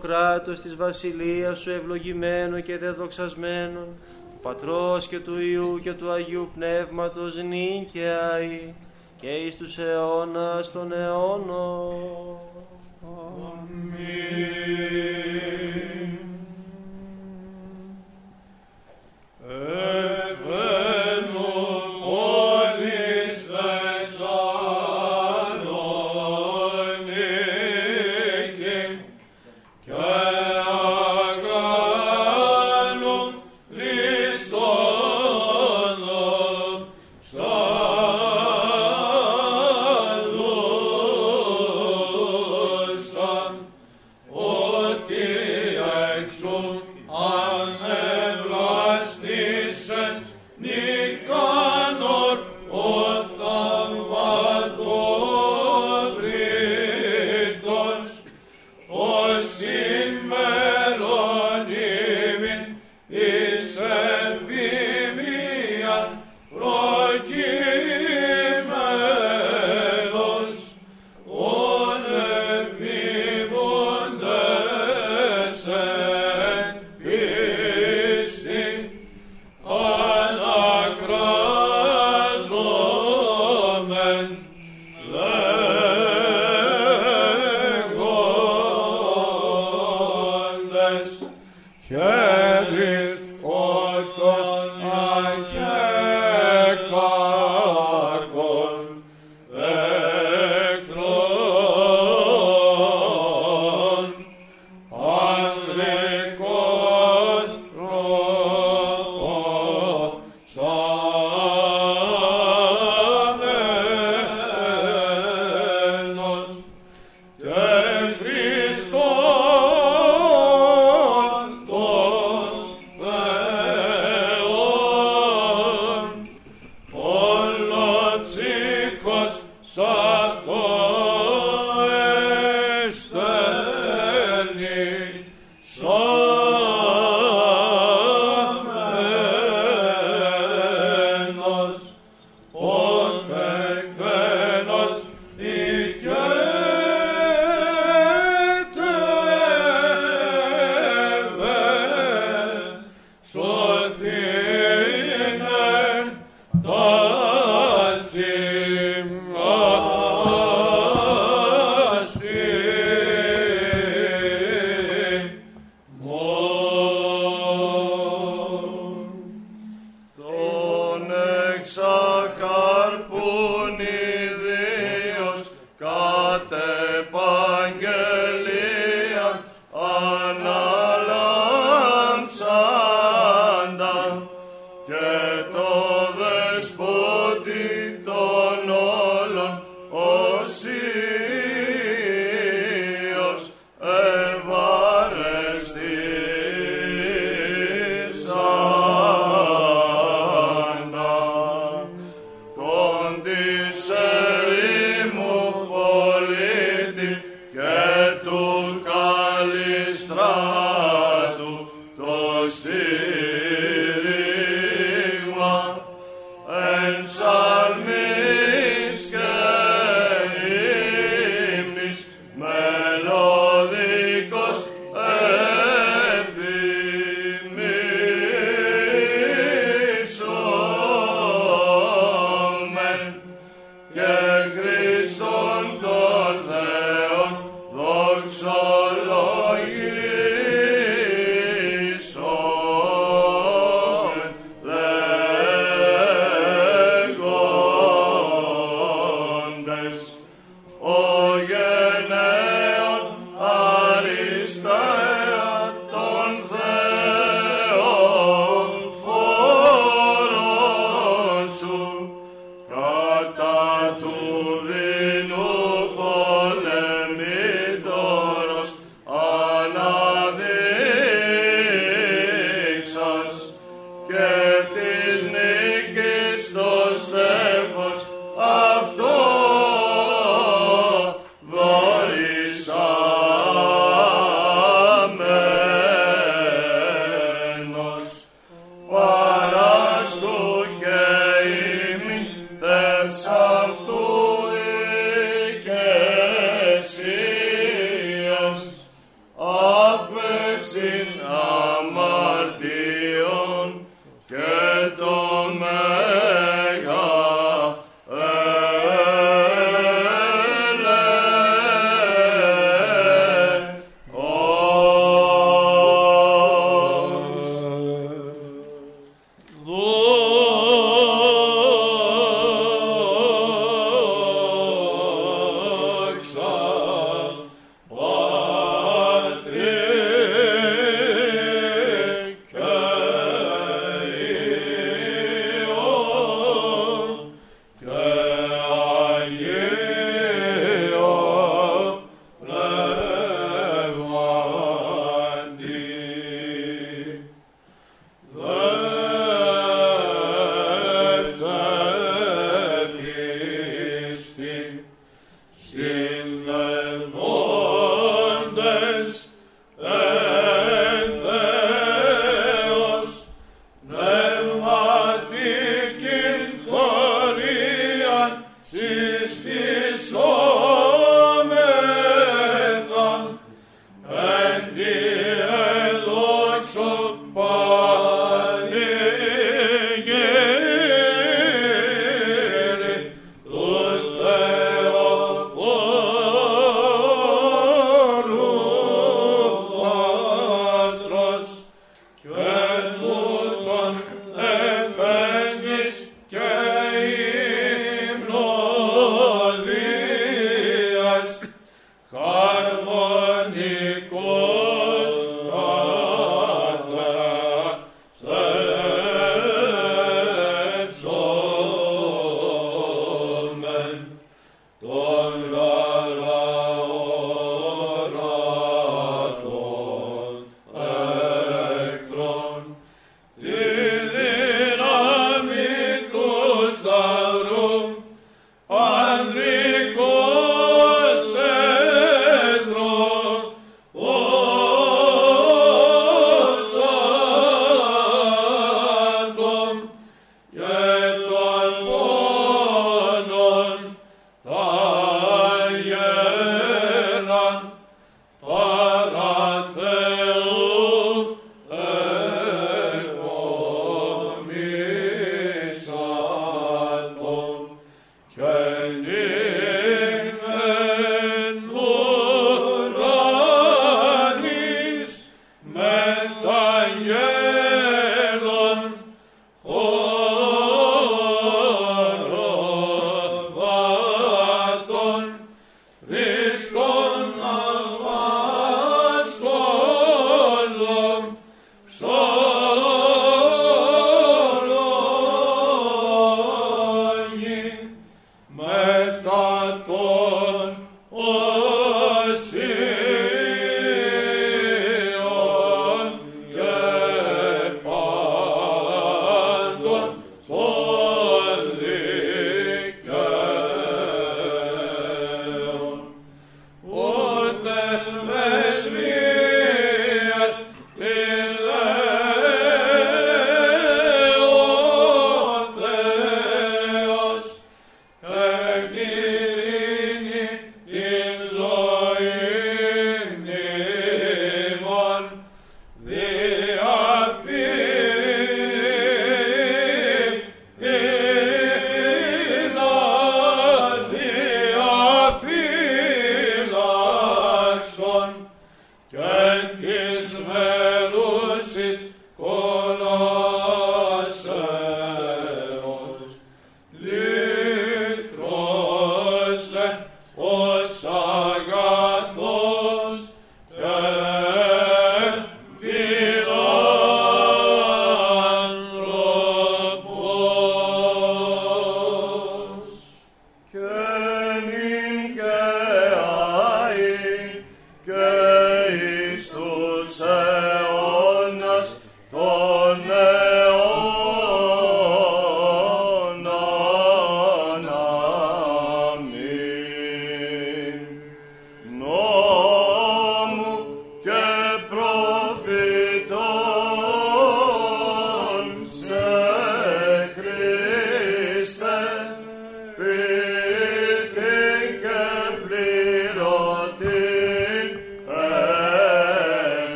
κράτος της βασιλείας σου ευλογημένο και δεδοξασμένο, του Πατρός και του Ιού και του Αγίου Πνεύματος νίκαια και εις τους αιώνας των αιώνων.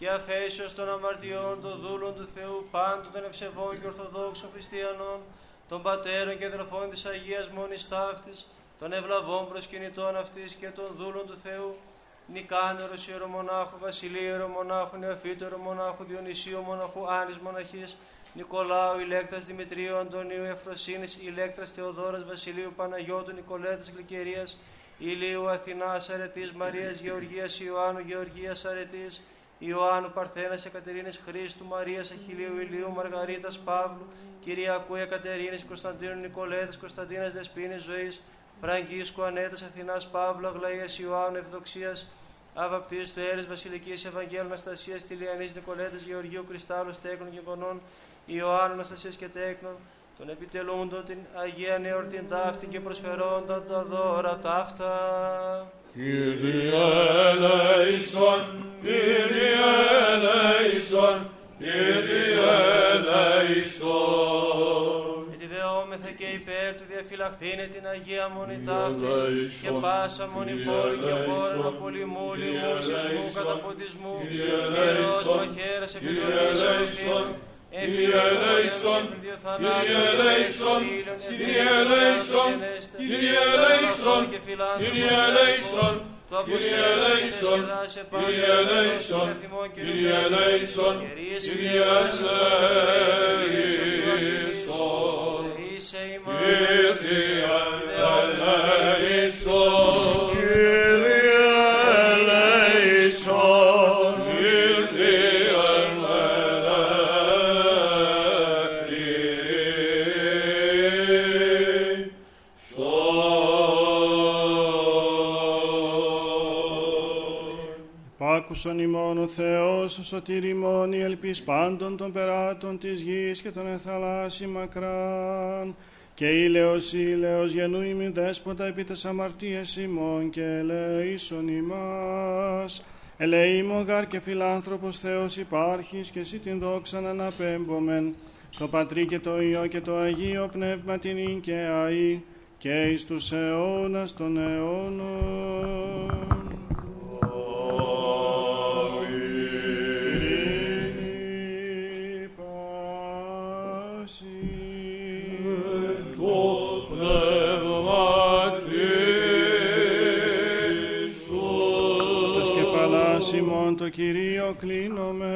Και αφέσεως των αμαρτιών των δούλων του Θεού, πάντων των ευσεβών και ορθοδόξων χριστιανών, των πατέρων και αδελφών της Αγίας Μόνης Ταύτης, των ευλαβών προσκυνητών αυτής και των δούλων του Θεού, Νικάνερος Ιερομονάχου, Βασιλείου Ιερομονάχου, Νεοφύτου Ιερομονάχου, Διονυσίου Μοναχού, Άνης Μοναχής, Νικολάου, Ηλέκτρας Δημητρίου, Αντωνίου, Εφροσύνης, Ηλέκτρας Θεοδόρας, Βασιλείου Παναγιώτου, Νικολέτας Γλυκερίας, Ηλίου Αθηνάς, Αρετής, Μαρίας Γεωργίας, Ιωάννου Γεωργίας Αρετής, Ιωάννου Παρθένας, Εκατερίνης Χρήστου, Μαρίας Αχιλίου, Ηλίου, Μαργαρίτας Παύλου, Κυριακού Εκατερίνης, Κωνσταντίνου Νικολέτας, Κωνσταντίνας Δεσποίνης Ζωής, Φραγκίσκου Ανέτας, Αθηνάς Παύλου, Αγλαίας Ιωάννου Ευδοξίας, Αβαπτής του Έρης Βασιλικής Ευαγγέλου Αναστασίας Τηλιανής Νικολέτας Γεωργίου Κρυστάλλου Τέκνων και Γονών Ιωάννου Αναστασίας και Τέκνων των επιτελούντων την Αγία Νεορτήν ταύτη και προσφερόντα τα δώρα ταύτα. Kyrie eleison, Kyrie eleison, Kyrie eleison. Ειδεόμεθα και υπέρ του διαφυλαχθήνε την Αγία Μονή και πάσα Μονή Πόλη και χώρο απολυμού, λιμού, σεισμού, καταποντισμού, ιερός μαχαίρας επιδρομής αληθήνου, Κύριε ελέησον, Κύριε ελέησον, Κύριε ελέησον, Κύριε ελέησον, Κύριε ελέησον, Κύριε ελέησον, Κύριε ελέησον, Κύριε ελέησον, Κύριε ελέησον, Είσαι ημάς. Κύριε ελέησον, Πάκουσον ημών ο Θεός, ο σωτήρ ημών, η ελπίς πάντων των περάτων της γης και των εθαλάσσι μακράν. Και ήλαιος ήλαιος γενού ημιν δέσποτα επί τες αμαρτίες ημών και ελεήσον ημάς. Ελεήμων γάρ και φιλάνθρωπος Θεός υπάρχεις και εσύ την δόξαν αναπέμπομεν. Το Πατρί και το Υιό και το Αγίο Πνεύμα την ίν και αΐ και εις τους αιώνας των αιώνων. Το Κυρίο κλείνομεν.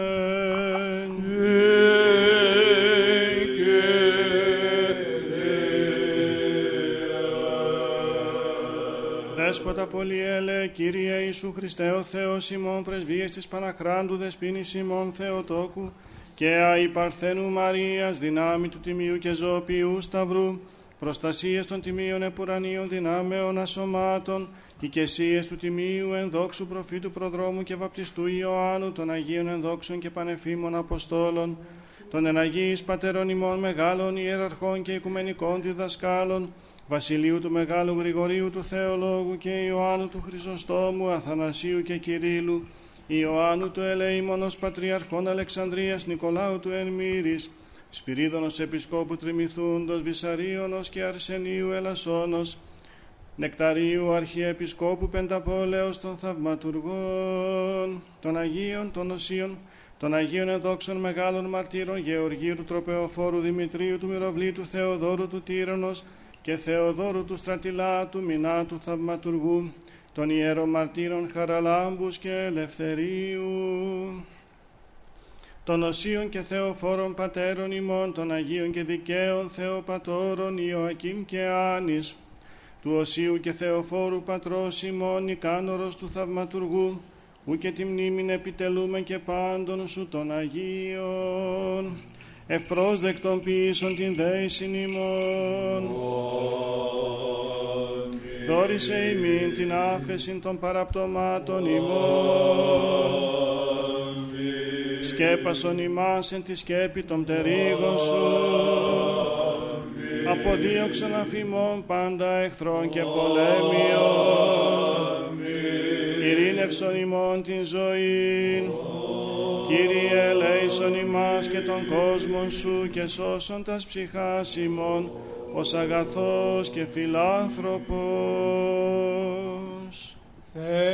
Δέσποτα πολυέλε, Κύριε Ιησού Χριστέ ο Θεός ημών πρεσβείες της Παναχράντου Δεσποίνης ημών Θεοτόκου και αϊ Παρθένου Μαρίας δυνάμει του Τιμίου και Ζωοποιού Σταυρού προστασίες των Τιμίων Επουρανίων δυνάμεων ασωμάτων οικεσίες του Τιμίου ενδόξου προφήτου προδρόμου και βαπτιστού Ιωάννου των Αγίων ενδόξων και πανεφήμων Αποστόλων των εναγίης πατέρων ημών μεγάλων ιεραρχών και οικουμενικών διδασκάλων Βασιλείου του Μεγάλου Γρηγορίου του Θεολόγου και Ιωάννου του Χρυσοστόμου, Αθανασίου και Κυρίλου, Ιωάννου του Ελεήμονος Πατριαρχών Αλεξανδρίας Νικολάου του Ενμύρης, Σπυρίδωνος Επισκόπου Τριμηθούντος, Βυσαρίωνος και Αρσενίου Ελασσόνος, Νεκταρίου Αρχιεπισκόπου Πενταπόλεως των Θαυματουργών, των Αγίων, των Οσίων, των Αγίων Εδόξων Μεγάλων Μαρτύρων Γεωργίου του Τροπεοφόρου Δημητρίου του Μυροβλήτου Θεοδόρου του Τύρονος, και Θεοδόρου του Στρατιλάτου Μινάτου Θαυματουργού, των Ιερομαρτύρων Μαρτύρων Χαραλάμπους και Ελευθερίου, των Οσίων και Θεοφόρων Πατέρων ημών, των Αγίων και Δικαίων Θεοπατώρων Ιωακήμ και Άνης, του Οσίου και Θεοφόρου Πατρός ημών Ικάνορος του Θαυματουργού, ου και τη μνήμην επιτελούμε και πάντων σου των Αγίων, ευπρόσδεκτον ποιήσον την δέησιν ημών. Δόρισε ημίν την άφεσιν των παραπτωμάτων ημών. Σκέπασον ημάς εν τη σκέπη των πτερίγων σου. Αποδίωξον αφημών πάντα εχθρών και πολέμιων. Ειρήνευσον ημών την ζωήν. Κύριε ελέησον ημάς και τον κόσμο σου και σώσον τας ψυχάς ημών ως αγαθός και φιλάνθρωπος. Θεοτόκε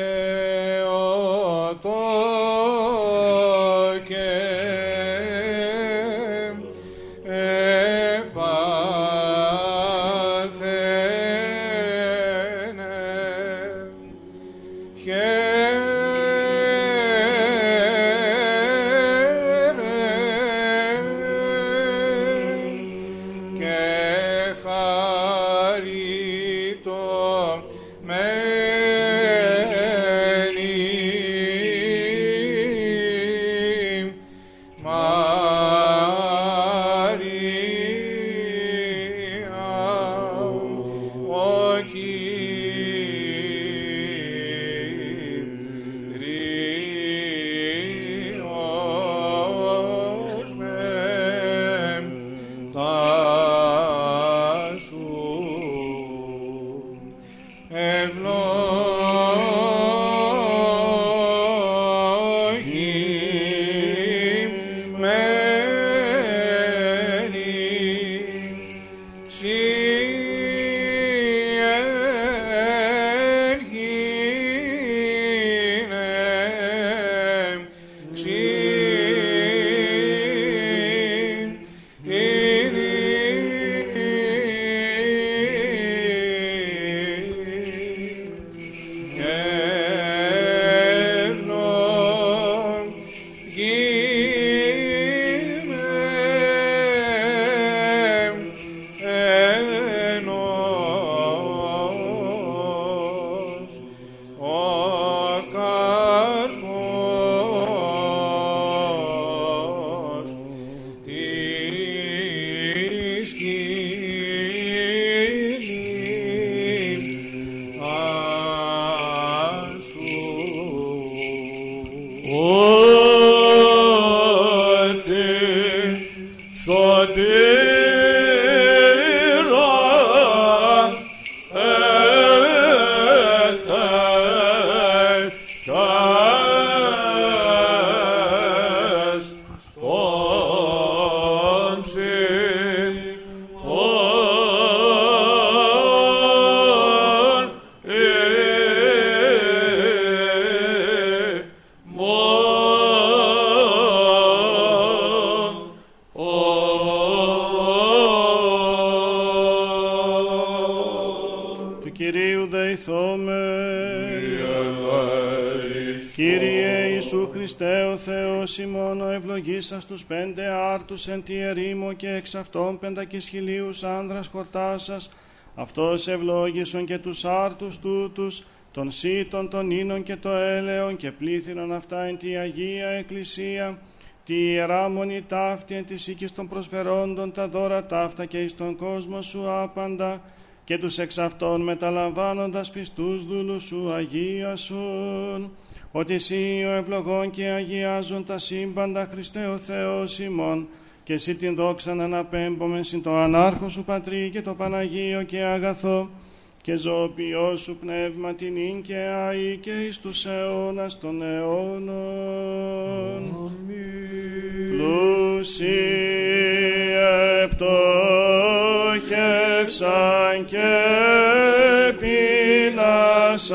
ευλογήσας τους πέντε άρτους εν τη ερήμο και εξ αυτών πεντακισχυλίους άνδρας χορτάσας, αυτός ευλόγησον και τους άρτους τούτους, των σύτων, των ίνων και το έλεον και πλήθυνον αυτά εν τη Αγία Εκκλησία, τη Ιερά Μονή ταύτη εν της οίκης των προσφερόντων τα δώρα ταύτα και εις τον κόσμο σου άπαντα, και τους εξ αυτών μεταλαμβάνοντας πιστούς δούλους σου αγίασον, ότι εσύ ο ευλογών και αγιάζουν τα σύμπαντα Χριστέ ο Θεός ημών, και εσύ την δόξα να αναπέμπομεν συν το ανάρχο σου Πατρί και το Παναγίο και αγαθό, και ζωοποιό σου πνεύμα την ίν και αή και εις τους αιώνας των αιώνων. Πλούσιοι επτόχευσαν και πεινάσαν,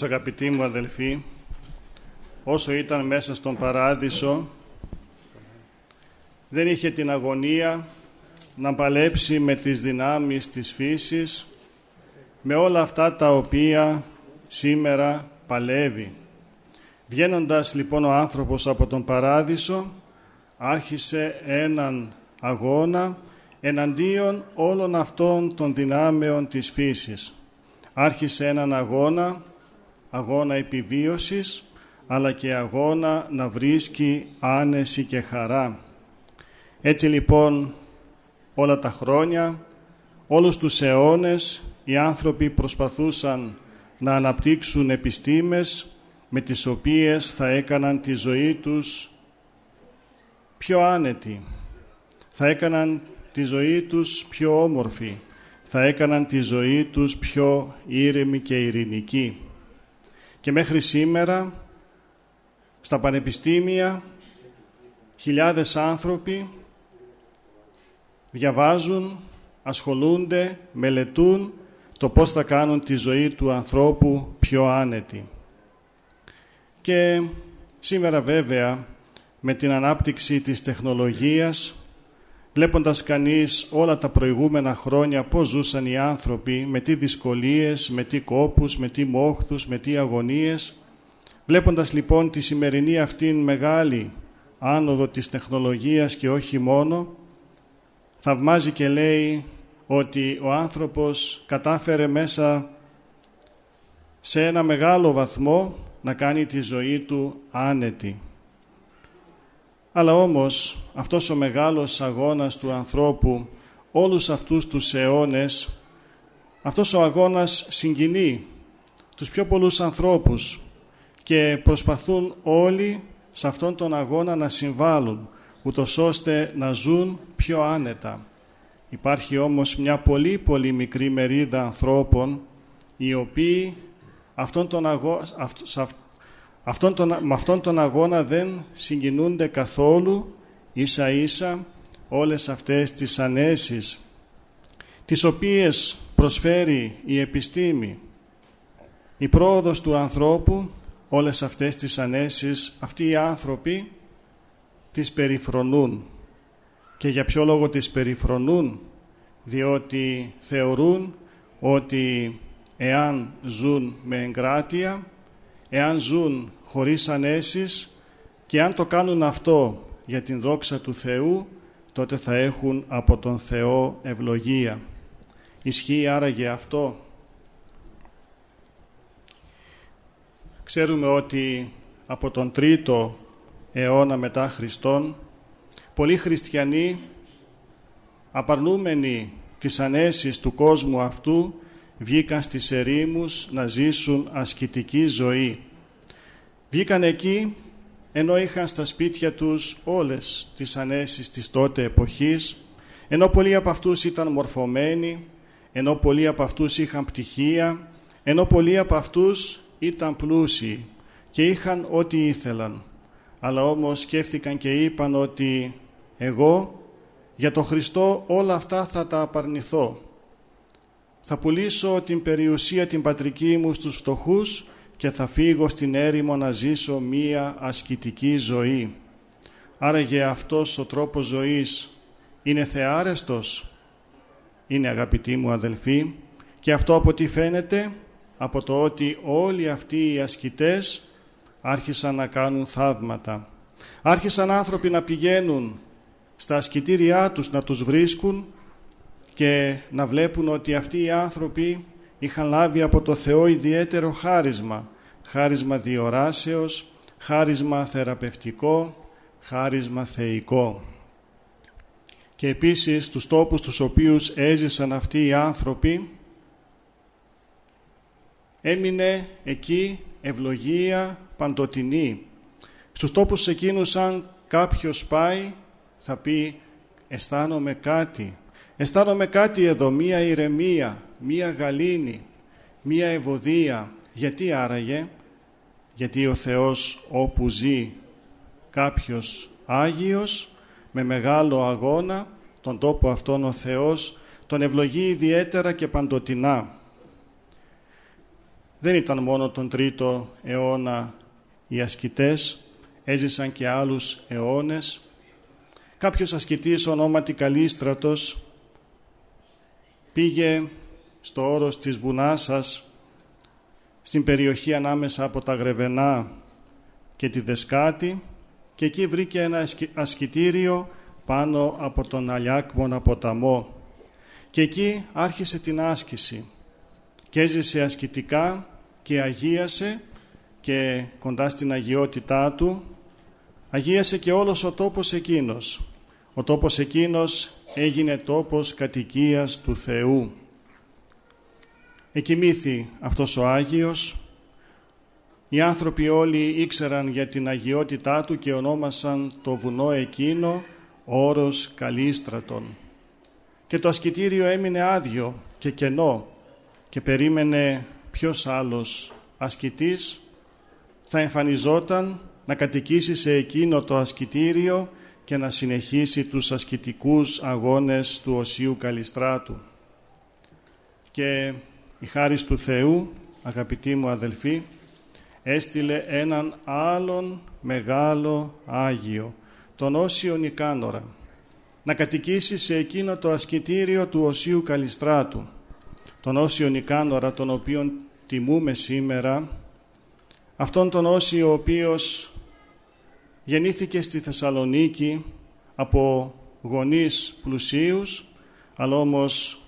άνθρωπος αγαπητοί μου αδελφοί όσο ήταν μέσα στον παράδεισο δεν είχε την αγωνία να παλέψει με τις δυνάμεις της φύσης με όλα αυτά τα οποία σήμερα παλεύει. Βγαίνοντας λοιπόν ο άνθρωπος από τον παράδεισο άρχισε έναν αγώνα εναντίον όλων αυτών των δυνάμεων της φύσης. Άρχισε έναν αγώνα αγώνα επιβίωσης, αλλά και αγώνα να βρίσκει άνεση και χαρά. Έτσι λοιπόν όλα τα χρόνια, όλους τους αιώνες, οι άνθρωποι προσπαθούσαν να αναπτύξουν επιστήμες με τις οποίες θα έκαναν τη ζωή τους πιο άνετη, θα έκαναν τη ζωή τους πιο όμορφη, θα έκαναν τη ζωή τους πιο ήρεμη και ειρηνική. Και μέχρι σήμερα στα πανεπιστήμια χιλιάδες άνθρωποι διαβάζουν, ασχολούνται, μελετούν το πώς θα κάνουν τη ζωή του ανθρώπου πιο άνετη. Και σήμερα βέβαια με την ανάπτυξη της τεχνολογίας βλέποντας κανείς όλα τα προηγούμενα χρόνια πώς ζούσαν οι άνθρωποι, με τι δυσκολίες, με τι κόπους, με τι μόχθους, με τι αγωνίες. Βλέποντας λοιπόν τη σημερινή αυτήν μεγάλη άνοδο της τεχνολογίας και όχι μόνο, θαυμάζει και λέει ότι ο άνθρωπος κατάφερε μέσα σε ένα μεγάλο βαθμό να κάνει τη ζωή του άνετη. Αλλά όμως αυτός ο μεγάλος αγώνας του ανθρώπου όλους αυτούς τους αιώνες, αυτός ο αγώνας συγκινεί τους πιο πολλούς ανθρώπους και προσπαθούν όλοι σε αυτόν τον αγώνα να συμβάλλουν, ούτως ώστε να ζουν πιο άνετα. Υπάρχει όμως μια πολύ πολύ μικρή μερίδα ανθρώπων οι οποίοι αυτόν τον αγώ... αυτόν τον... με αυτόν τον αγώνα δεν συγκινούνται καθόλου ίσα ίσα όλες αυτές τις ανέσεις τις οποίες προσφέρει η επιστήμη. Η πρόοδος του ανθρώπου όλες αυτές τις ανέσεις αυτοί οι άνθρωποι τις περιφρονούν. Και για ποιο λόγο τις περιφρονούν; Διότι θεωρούν ότι εάν ζουν με εγκράτεια εάν ζουν χωρίς ανέσεις και αν το κάνουν αυτό για την δόξα του Θεού τότε θα έχουν από τον Θεό ευλογία. Ισχύει άραγε αυτό; Ξέρουμε ότι από τον τρίτο αιώνα μετά Χριστόν πολλοί χριστιανοί απαρνούμενοι τις ανέσεις του κόσμου αυτού βγήκαν στις ερήμους να ζήσουν ασκητική ζωή. Βγήκαν εκεί ενώ είχαν στα σπίτια τους όλες τις ανέσεις της τότε εποχής, ενώ πολλοί από αυτούς ήταν μορφωμένοι, ενώ πολλοί από αυτούς είχαν πτυχία, ενώ πολλοί από αυτούς ήταν πλούσιοι και είχαν ό,τι ήθελαν. Αλλά όμως σκέφτηκαν και είπαν ότι εγώ για το Χριστό όλα αυτά θα τα απαρνηθώ. Θα πουλήσω την περιουσία την πατρική μου στους φτωχούς και θα φύγω στην έρημο να ζήσω μία ασκητική ζωή. Άραγε αυτός ο τρόπος ζωής είναι θεάρεστος, είναι αγαπητοί μου αδελφοί και αυτό από τι φαίνεται, από το ότι όλοι αυτοί οι ασκητές άρχισαν να κάνουν θαύματα. Άρχισαν άνθρωποι να πηγαίνουν στα ασκητήριά τους να τους βρίσκουν και να βλέπουν ότι αυτοί οι άνθρωποι είχαν λάβει από το Θεό ιδιαίτερο χάρισμα, χάρισμα διοράσεως, χάρισμα θεραπευτικό, χάρισμα θεϊκό. Και επίσης τους τόπους τους οποίους έζησαν αυτοί οι άνθρωποι έμεινε εκεί ευλογία παντοτινή. Στους τόπους εκείνους αν κάποιος πάει θα πει αισθάνομαι κάτι, αισθάνομαι κάτι εδώ, μία ηρεμία, μία γαλήνη, μία ευωδία. Γιατί άραγε, γιατί ο Θεός όπου ζει κάποιος Άγιος με μεγάλο αγώνα τον τόπο αυτόν ο Θεός τον ευλογεί ιδιαίτερα και παντοτινά. Δεν ήταν μόνο τον τρίτο αιώνα οι ασκητές, έζησαν και άλλους αιώνες. Κάποιος ασκητής ονόματι Καλίστρατος πήγε στο όρος της Βουνάσας στην περιοχή ανάμεσα από τα Γρεβενά και τη Δεσκάτη και εκεί βρήκε ένα ασκητήριο πάνω από τον Αλιάκμονα ποταμό και εκεί άρχισε την άσκηση και έζησε ασκητικά και αγίασε και κοντά στην αγιότητά του αγίασε και όλος ο τόπος εκείνος. Ο τόπος εκείνος έγινε τόπος κατοικίας του Θεού. Εκοιμήθη αυτός ο Άγιος. Οι άνθρωποι όλοι ήξεραν για την αγιότητά του και ονόμασαν το βουνό εκείνο όρος Καλίστρατον. Και το ασκητήριο έμεινε άδειο και κενό και περίμενε ποιος άλλος ασκητής θα εμφανιζόταν να κατοικήσει σε εκείνο το ασκητήριο και να συνεχίσει τους ασκητικούς αγώνες του Οσίου Καλιστράτου. Και η χάρις του Θεού, αγαπητοί μου αδελφοί, έστειλε έναν άλλον μεγάλο Άγιο, τον Όσιο Νικάνορα, να κατοικήσει σε εκείνο το ασκητήριο του Οσίου Καλιστράτου, τον Όσιο Νικάνορα, τον οποίον τιμούμε σήμερα, αυτόν τον Όσιο ο οποίος γεννήθηκε στη Θεσσαλονίκη από γονείς πλουσίους, αλλά όμως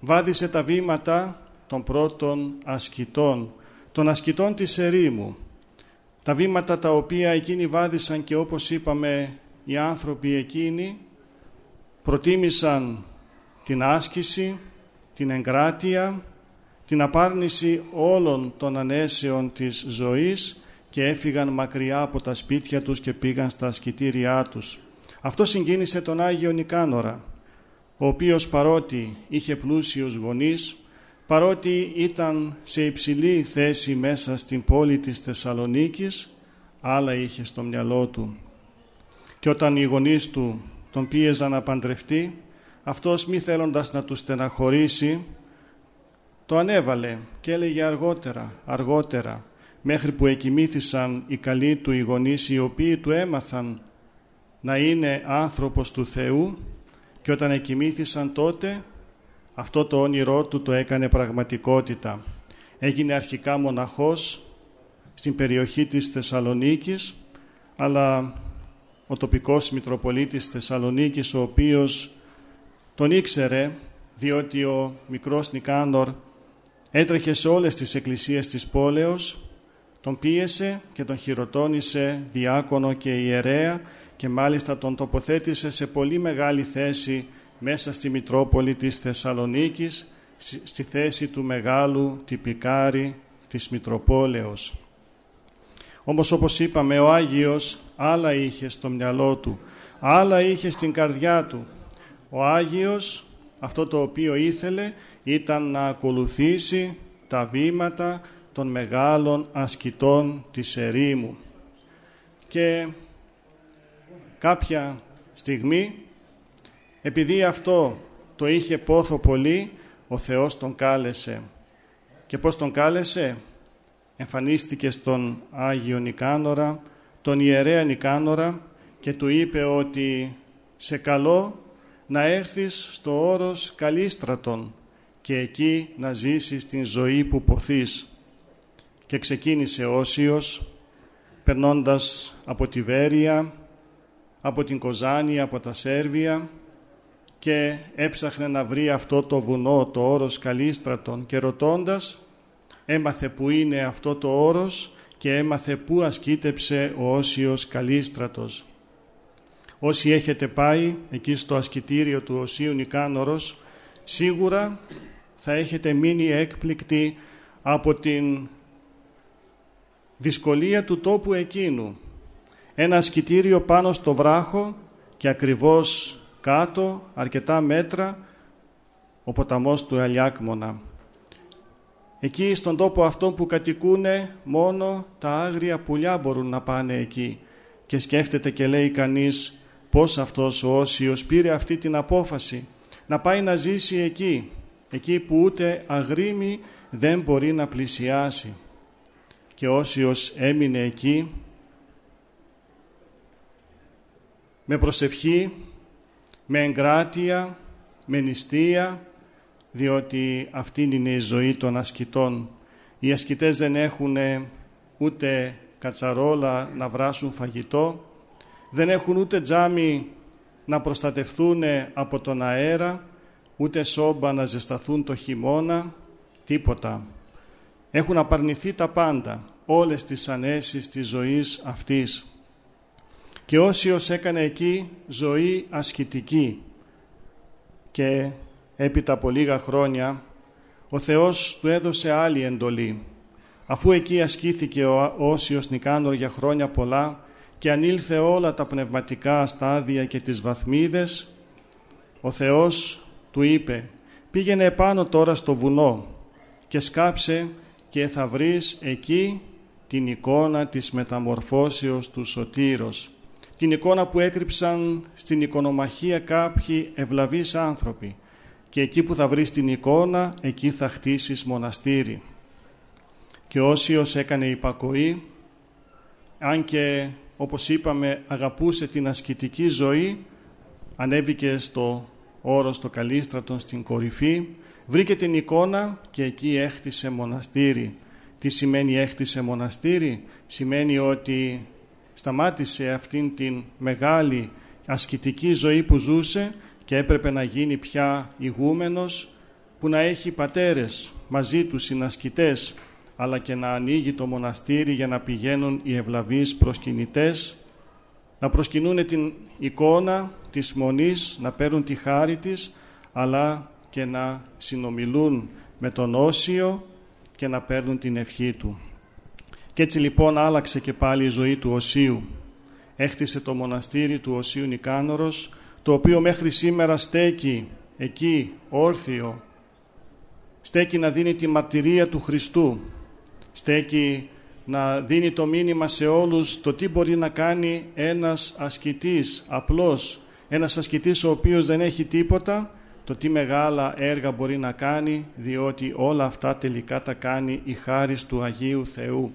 βάδισε τα βήματα των πρώτων ασκητών, των ασκητών της ερήμου, Τα βήματα τα οποία εκείνοι βάδισαν και όπως είπαμε οι άνθρωποι εκείνοι προτίμησαν την άσκηση, την εγκράτεια, την απάρνηση όλων των ανέσεων της ζωής και έφυγαν μακριά από τα σπίτια τους και πήγαν στα ασκητήριά τους. Αυτό συγκίνησε τον Άγιο Νικάνορα, ο οποίος παρότι είχε πλούσιους γονείς, παρότι ήταν σε υψηλή θέση μέσα στην πόλη της Θεσσαλονίκης, άλλα είχε στο μυαλό του. Και όταν οι γονείς του τον πίεζαν να παντρευτεί, αυτός μη θέλοντας να τους στεναχωρήσει, το ανέβαλε και έλεγε αργότερα, αργότερα, μέχρι που εκοιμήθησαν οι καλοί του οι γονείς οι οποίοι του έμαθαν να είναι άνθρωπος του Θεού και όταν εκοιμήθησαν τότε αυτό το όνειρό του το έκανε πραγματικότητα. Έγινε αρχικά μοναχός στην περιοχή της Θεσσαλονίκης αλλά ο τοπικός Μητροπολίτης Θεσσαλονίκης ο οποίος τον ήξερε διότι ο μικρός Νικάνορ έτρεχε σε όλες τις εκκλησίες της πόλεως τον πίεσε και τον χειροτώνησε διάκονο και ιερέα και μάλιστα τον τοποθέτησε σε πολύ μεγάλη θέση μέσα στη Μητρόπολη της Θεσσαλονίκης στη θέση του μεγάλου τυπικάρη της Μητροπόλεως. Όμως όπως είπαμε ο Άγιος άλλα είχε στο μυαλό του, άλλα είχε στην καρδιά του. Ο Άγιος αυτό το οποίο ήθελε ήταν να ακολουθήσει τα βήματα των μεγάλων ασκητών της ερήμου. Και κάποια στιγμή, επειδή αυτό το είχε πόθο πολύ, ο Θεός τον κάλεσε. Και πώς τον κάλεσε; Εμφανίστηκε στον Άγιο Νικάνορα, τον ιερέα Νικάνορα και του είπε ότι σε καλό να έρθεις στο όρος Καλίστρατον και εκεί να ζήσεις την ζωή που ποθείς. Και ξεκίνησε όσιος, περνώντας από τη Βέρεια, από την Κοζάνη, από τα Σέρβια και έψαχνε να βρει αυτό το βουνό, το όρος Καλίστρατον και ρωτώντας έμαθε που είναι αυτό το όρος και έμαθε που ασκήτεψε ο Όσιος Καλίστρατος. Όσοι έχετε πάει εκεί στο ασκητήριο του Οσίου Νικάνορος, σίγουρα θα έχετε μείνει έκπληκτοι από την δυσκολία του τόπου εκείνου. Ένα ασκητήριο πάνω στο βράχο και ακριβώς κάτω, αρκετά μέτρα, ο ποταμός του Αλιάκμονα. Εκεί στον τόπο αυτό που κατοικούν μόνο τα άγρια πουλιά μπορούν να πάνε εκεί. Και σκέφτεται και λέει κανείς πώς αυτός ο Όσιος πήρε αυτή την απόφαση να πάει να ζήσει εκεί, εκεί που ούτε αγρίμη δεν μπορεί να πλησιάσει. Και Όσιος έμεινε εκεί με προσευχή, με εγκράτεια, με νηστεία, διότι αυτή είναι η ζωή των ασκητών. Οι ασκητές δεν έχουν ούτε κατσαρόλα να βράσουν φαγητό, δεν έχουν ούτε τζάμι να προστατευθούν από τον αέρα, ούτε σόμπα να ζεσταθούν το χειμώνα, τίποτα. Έχουν απαρνηθεί τα πάντα, όλες τις ανέσεις της ζωής αυτής. Και όσοι έκανε εκεί ζωή ασκητική και έπειτα από λίγα χρόνια ο Θεός του έδωσε άλλη εντολή. Αφού εκεί ασκήθηκε ο Όσιος Νικάνορ για χρόνια πολλά και ανήλθε όλα τα πνευματικά στάδια και τις βαθμίδες, ο Θεός του είπε «Πήγαινε επάνω τώρα στο βουνό και σκάψε και θα βρεις εκεί την εικόνα της μεταμορφώσεως του Σωτήρος, την εικόνα που έκρυψαν στην εικονομαχία κάποιοι ευλαβείς άνθρωποι και εκεί που θα βρεις την εικόνα, εκεί θα χτίσεις μοναστήρι». Και όσιος έκανε υπακοή, αν και όπως είπαμε αγαπούσε την ασκητική ζωή, ανέβηκε στο όρος το Καλίστρατον στην κορυφή, βρήκε την εικόνα και εκεί έχτισε μοναστήρι. Τι σημαίνει έχτισε μοναστήρι; Σημαίνει ότι σταμάτησε αυτήν την μεγάλη ασκητική ζωή που ζούσε και έπρεπε να γίνει πια ηγούμενος που να έχει πατέρες μαζί τους συνασκητές αλλά και να ανοίγει το μοναστήρι για να πηγαίνουν οι ευλαβείς προσκυνητές, να προσκυνούν την εικόνα της Μονής, να παίρνουν τη χάρη της, αλλά και να συνομιλούν με τον Όσιο και να παίρνουν την ευχή του. Και έτσι λοιπόν άλλαξε και πάλι η ζωή του Οσίου. Έχτισε το μοναστήρι του Οσίου Νικάνορος, το οποίο μέχρι σήμερα στέκει εκεί όρθιο, στέκει να δίνει τη μαρτυρία του Χριστού, στέκει να δίνει το μήνυμα σε όλους το τι μπορεί να κάνει ένας ασκητής, απλός, ένας ασκητής ο οποίος δεν έχει τίποτα, το τι μεγάλα έργα μπορεί να κάνει, διότι όλα αυτά τελικά τα κάνει η χάρις του Αγίου Θεού.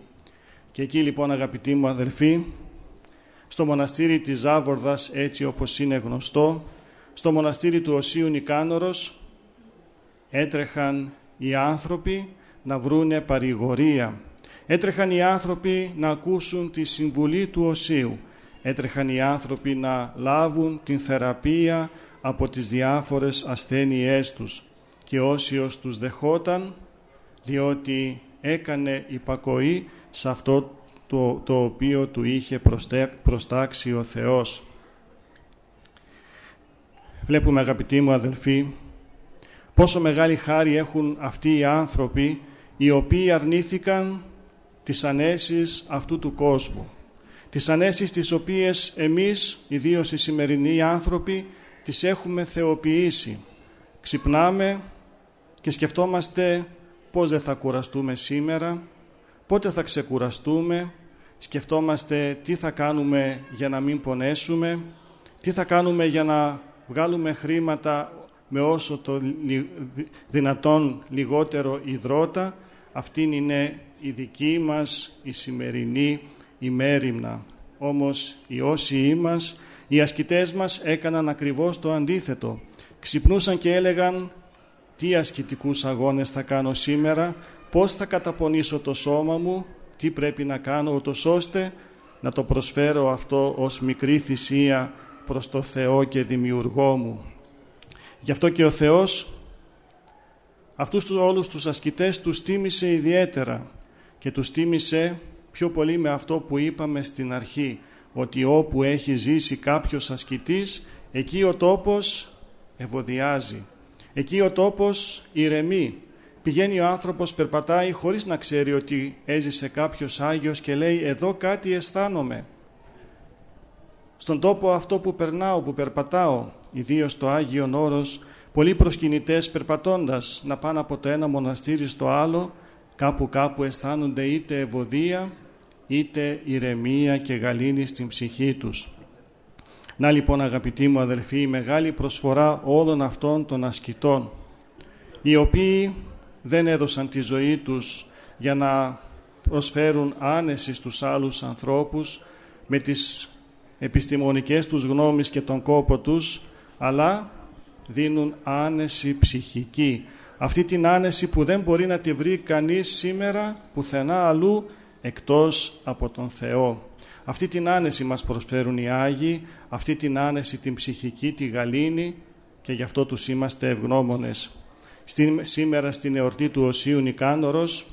Και εκεί λοιπόν αγαπητοί μου αδελφοί, στο μοναστήρι της Ζάβορδας έτσι όπως είναι γνωστό, στο μοναστήρι του Οσίου Νικάνορος έτρεχαν οι άνθρωποι να βρούνε παρηγορία. Έτρεχαν οι άνθρωποι να ακούσουν τη συμβουλή του Οσίου. Έτρεχαν οι άνθρωποι να λάβουν την θεραπεία από τις διάφορες ασθένειές τους. Και Όσιος τους δεχόταν διότι έκανε υπακοή σε αυτό το, το οποίο του είχε προστάξει ο Θεός. Βλέπουμε αγαπητοί μου αδελφοί πόσο μεγάλη χάρη έχουν αυτοί οι άνθρωποι οι οποίοι αρνήθηκαν τις ανέσεις αυτού του κόσμου. Τις ανέσεις τις οποίες εμείς, ιδίως οι σημερινοί άνθρωποι, τις έχουμε θεοποιήσει. Ξυπνάμε και σκεφτόμαστε πώς δεν θα κουραστούμε σήμερα, πότε θα ξεκουραστούμε, σκεφτόμαστε τι θα κάνουμε για να μην πονέσουμε, τι θα κάνουμε για να βγάλουμε χρήματα με όσο το δυνατόν λιγότερο υδρότα. Αυτή είναι η δική μας η σημερινή ημέρημνα. Όμως οι όσοι μας, οι ασκητές μας έκαναν ακριβώς το αντίθετο. Ξυπνούσαν και έλεγαν τι ασκητικούς αγώνες θα κάνω σήμερα, πώς θα καταπονήσω το σώμα μου, τι πρέπει να κάνω ούτως ώστε να το προσφέρω αυτό ως μικρή θυσία προς το Θεό και Δημιουργό μου. Γι' αυτό και ο Θεός αυτούς τους όλους τους ασκητές τους τίμησε ιδιαίτερα και τους τίμησε πιο πολύ με αυτό που είπαμε στην αρχή ότι όπου έχει ζήσει κάποιος ασκητής εκεί ο τόπος ευωδιάζει. Εκεί ο τόπος ηρεμεί. Πηγαίνει ο άνθρωπος περπατάει χωρίς να ξέρει ότι έζησε κάποιος Άγιος και λέει εδώ κάτι αισθάνομαι στον τόπο αυτό που περνάω, που περπατάω ιδίως στο Άγιον Όρος πολλοί προσκυνητές περπατώντας να πάνε από το ένα μοναστήρι στο άλλο κάπου κάπου αισθάνονται είτε ευωδία είτε ηρεμία και γαλήνη στην ψυχή τους. Να λοιπόν αγαπητοί μου αδελφοί η μεγάλη προσφορά όλων αυτών των ασκητών οι οποίοι δεν έδωσαν τη ζωή τους για να προσφέρουν άνεση στους άλλους ανθρώπους με τις επιστημονικές τους γνώμεις και τον κόπο τους αλλά δίνουν άνεση ψυχική αυτή την άνεση που δεν μπορεί να τη βρει κανείς σήμερα πουθενά αλλού εκτός από τον Θεό. Αυτή την άνεση μας προσφέρουν οι Άγιοι, αυτή την άνεση την ψυχική, τη γαλήνη και γι' αυτό τους είμαστε ευγνώμονες. σήμερα στην εορτή του Οσίου Νικάνορος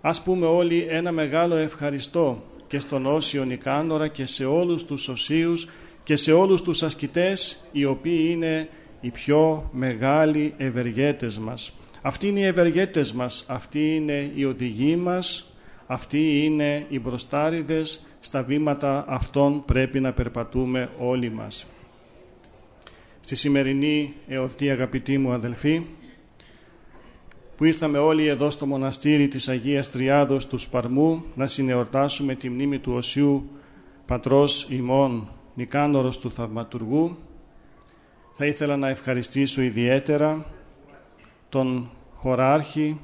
ας πούμε όλοι ένα μεγάλο ευχαριστώ και στον Όσιο Νικάνορα και σε όλους τους Οσίους και σε όλους τους ασκητές οι οποίοι είναι οι πιο μεγάλοι ευεργέτες μας. Αυτοί είναι οι ευεργέτες μας, αυτοί είναι οι οδηγοί μας, αυτοί είναι οι μπροστάριδες, στα βήματα αυτών πρέπει να περπατούμε όλοι μας. Στη σημερινή εορτή αγαπητοί μου αδελφοί, που ήρθαμε όλοι εδώ στο μοναστήρι της Αγίας Τριάδος του Σπαρμού να συνεορτάσουμε τη μνήμη του Οσίου Πατρός ημών Νικάνορος του Θαυματουργού, θα ήθελα να ευχαριστήσω ιδιαίτερα τον χωράρχη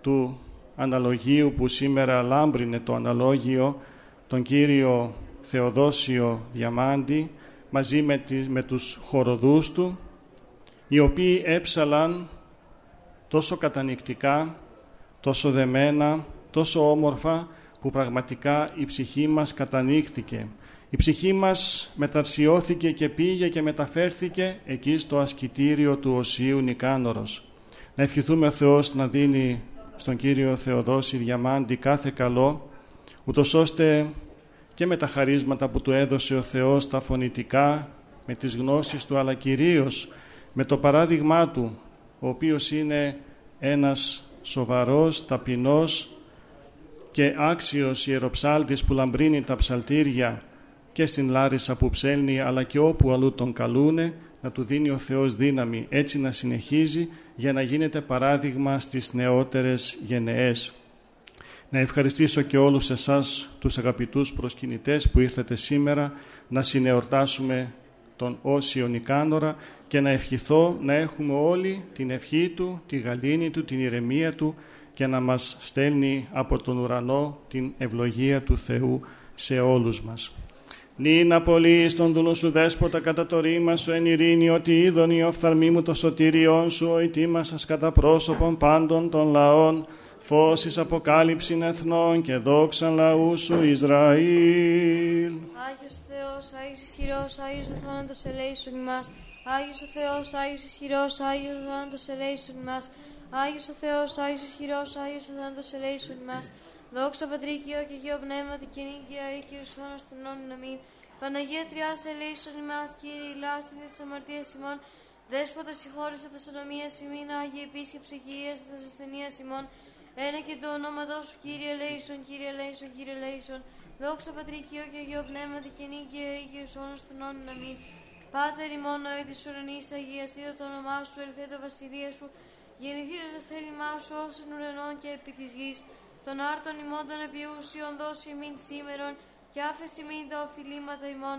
του αναλογίου που σήμερα λάμπρινε το αναλόγιο, τον κύριο Θεοδόσιο Διαμάντη, μαζί με, τις, με τους χοροδούς του, οι οποίοι έψαλαν τόσο κατανικτικά, τόσο δεμένα, τόσο όμορφα, που πραγματικά η ψυχή μας κατανοίχθηκε η ψυχή μας μεταρσιώθηκε και πήγε και μεταφέρθηκε εκεί στο ασκητήριο του Οσίου Νικάνορος. Να ευχηθούμε ο Θεός να δίνει στον Κύριο Θεοδόση Διαμάντη κάθε καλό, ούτως ώστε και με τα χαρίσματα που του έδωσε ο Θεός τα φωνητικά, με τις γνώσεις του, αλλά κυρίως με το παράδειγμά του, ο οποίος είναι ένας σοβαρός, ταπεινός και άξιος ιεροψάλτης που λαμπρύνει τα ψαλτήρια και στην Λάρισα που ψέλνει αλλά και όπου αλλού τον καλούνε να του δίνει ο Θεός δύναμη έτσι να συνεχίζει για να γίνεται παράδειγμα στις νεότερες γενεές. Να ευχαριστήσω και όλους εσάς τους αγαπητούς προσκυνητές που ήρθατε σήμερα να συνεορτάσουμε τον Όσιο Νικάνορα και να ευχηθώ να έχουμε όλοι την ευχή Του, τη γαλήνη Του, την ηρεμία Του και να μας στέλνει από τον ουρανό την ευλογία του Θεού σε όλους μας. Νίνα πολύ στον δούλο σου δέσποτα κατά το ρήμα σου εν ειρήνη, ότι είδον η οφθαλμή μου το σωτήριόν σου, ο ετοίμασας κατά πρόσωπον πάντων των λαών, φως εις αποκάλυψην εθνών και δόξαν λαού σου Ισραήλ. Άγιος Θεός, Άγιος ισχυρός, Άγιος ο θάνατος ελέησον ημάς. Άγιος ο Θεός, Άγιος ισχυρός, Άγιος ο θάνατος ελέησον ημάς. Άγιος ο Θεός, Άγιος ισχυρός, Άγιος ο θάνατος ελέησον ημάς. Δόξα Πατρί και Υιό και Υιό Πνεύματι και νίκαια ή και ουσών των όνων αμήν. Παναγία Τριάς ελέησον ημάς, Κύριε ηλάστητε της αμαρτίας ημών. Δέσποτα συγχώρησε τα σονομία ημίν, Άγιε επίσκεψε και ίασε τα ασθενείας ημών. Ένα και το ονόματό σου, Κύριε ελέησον, Κύριε ελέησον, Κύριε ελέησον. Δόξα Πατρί και Υιό και Υιό Πνεύματι και νίκαια ή και ουσών των όνων αμήν. Πάτερ ημών ο της ουρανής, αγιαστείτε το όνομά σου, ελθέ το βασιλεία σου, γεννηθείτε το θέλημά σου ως εν ουρανών και επί της γης. Τον άρτον ημών των επιούσιων δώσει ημίν σήμερον και άφεση ημίν τα οφειλήματα ημών,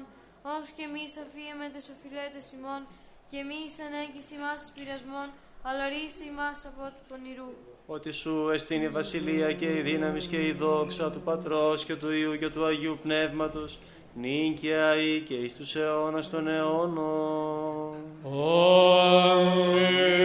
ως και εμείς αφίεμε τες οφειλέτες ημών και εμείς ανέγγιση μας εις πειρασμών, αλλά ρίσε ημάς από του πονηρού. Ότι σου εστίν η βασιλεία και η δύναμης και η δόξα του Πατρός και του Υιού και του Αγίου Πνεύματος, νίκαια ή και εις τους αιώνας των αιώνων. Αμήν.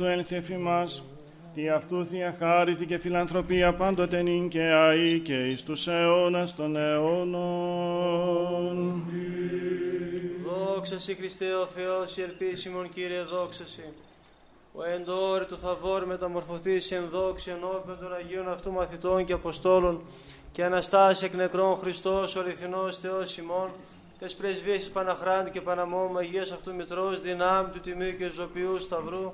Αυτού έλθει εφημάς. Τι αυτού θεία χάρητη και φιλανθρωπία πάντοτε νυν και αή και εις τους αιώνας των αιώνων. Δόξα σοι Χριστέ ο Θεός, η ελπίσιμον Κύριε δόξα σοι. Ο εν το όρη του Θαβόρ μεταμορφωθείς εν δόξη ενώπιον των Αγίων αυτού μαθητών και Αποστόλων και Αναστάσει εκ νεκρών Χριστός, ο αληθινός Θεός ημών, τες πρεσβείες της Παναχράντου και Παναμόμου Αγίας αυτού Μητρός, δυνάμει του Τιμίου και Ζωπιού Σταυρού,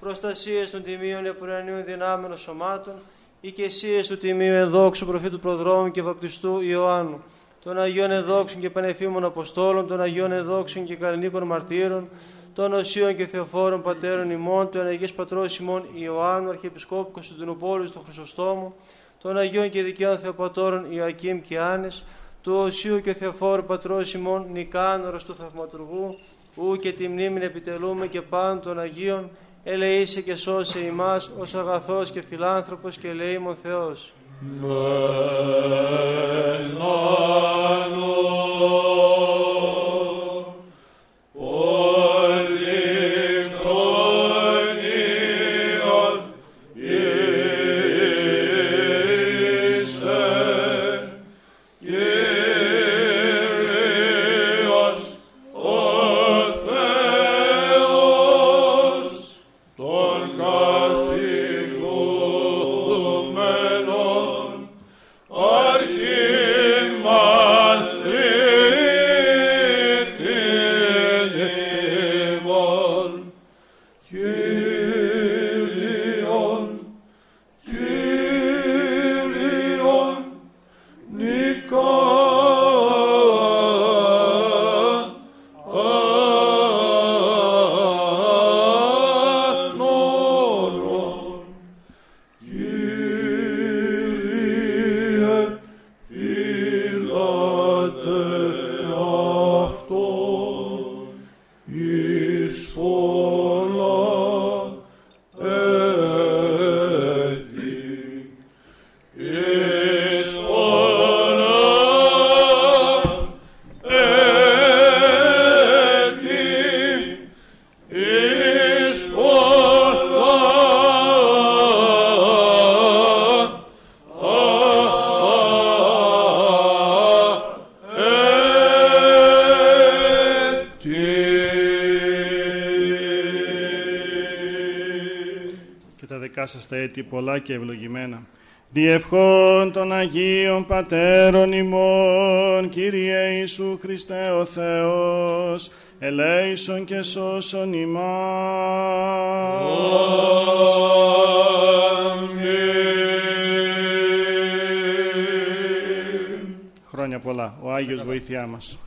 προστασίες των Τιμίων Επουρανίων δυνάμενων σωμάτων, οικεσίες του Τιμίου ενδόξου προφήτου Προδρόμου και Βαπτιστού Ιωάννου, των Αγίων Εδόξων και Πανεφήμων Αποστόλων, των Αγίων Εδόξων και Καλλινίκων Μαρτύρων, των Οσίων και Θεοφόρων Πατέρων ημών, του Αγίας Πατρός ημών Ιωάννου, Αρχιεπισκόπου Κωνσταντινούπολης του Χρυσοστόμου, των Αγίων και Δικαίων Θεοπατώρων Ιωακήμ και Άνες, του Οσίου και Θεοφόρου Πατρός ημών Νικάνωρος του Θαυματουργού, ου και τη μνήμην επιτελούμε και πάντων των Αγίων, ελεήσε και σώσε ημάς ως αγαθός και φιλάνθρωπος και ελεήμων Θεός. των δικά σας τα έτη πολλά και ευλογημένα. Διευχών των Αγίων Πατέρων ημών, Κύριε Ιησού Χριστέ ο Θεός, ελέησον και σώσον ημάς. Αμήν. Χρόνια πολλά. Ο Άγιος βοήθειά μας.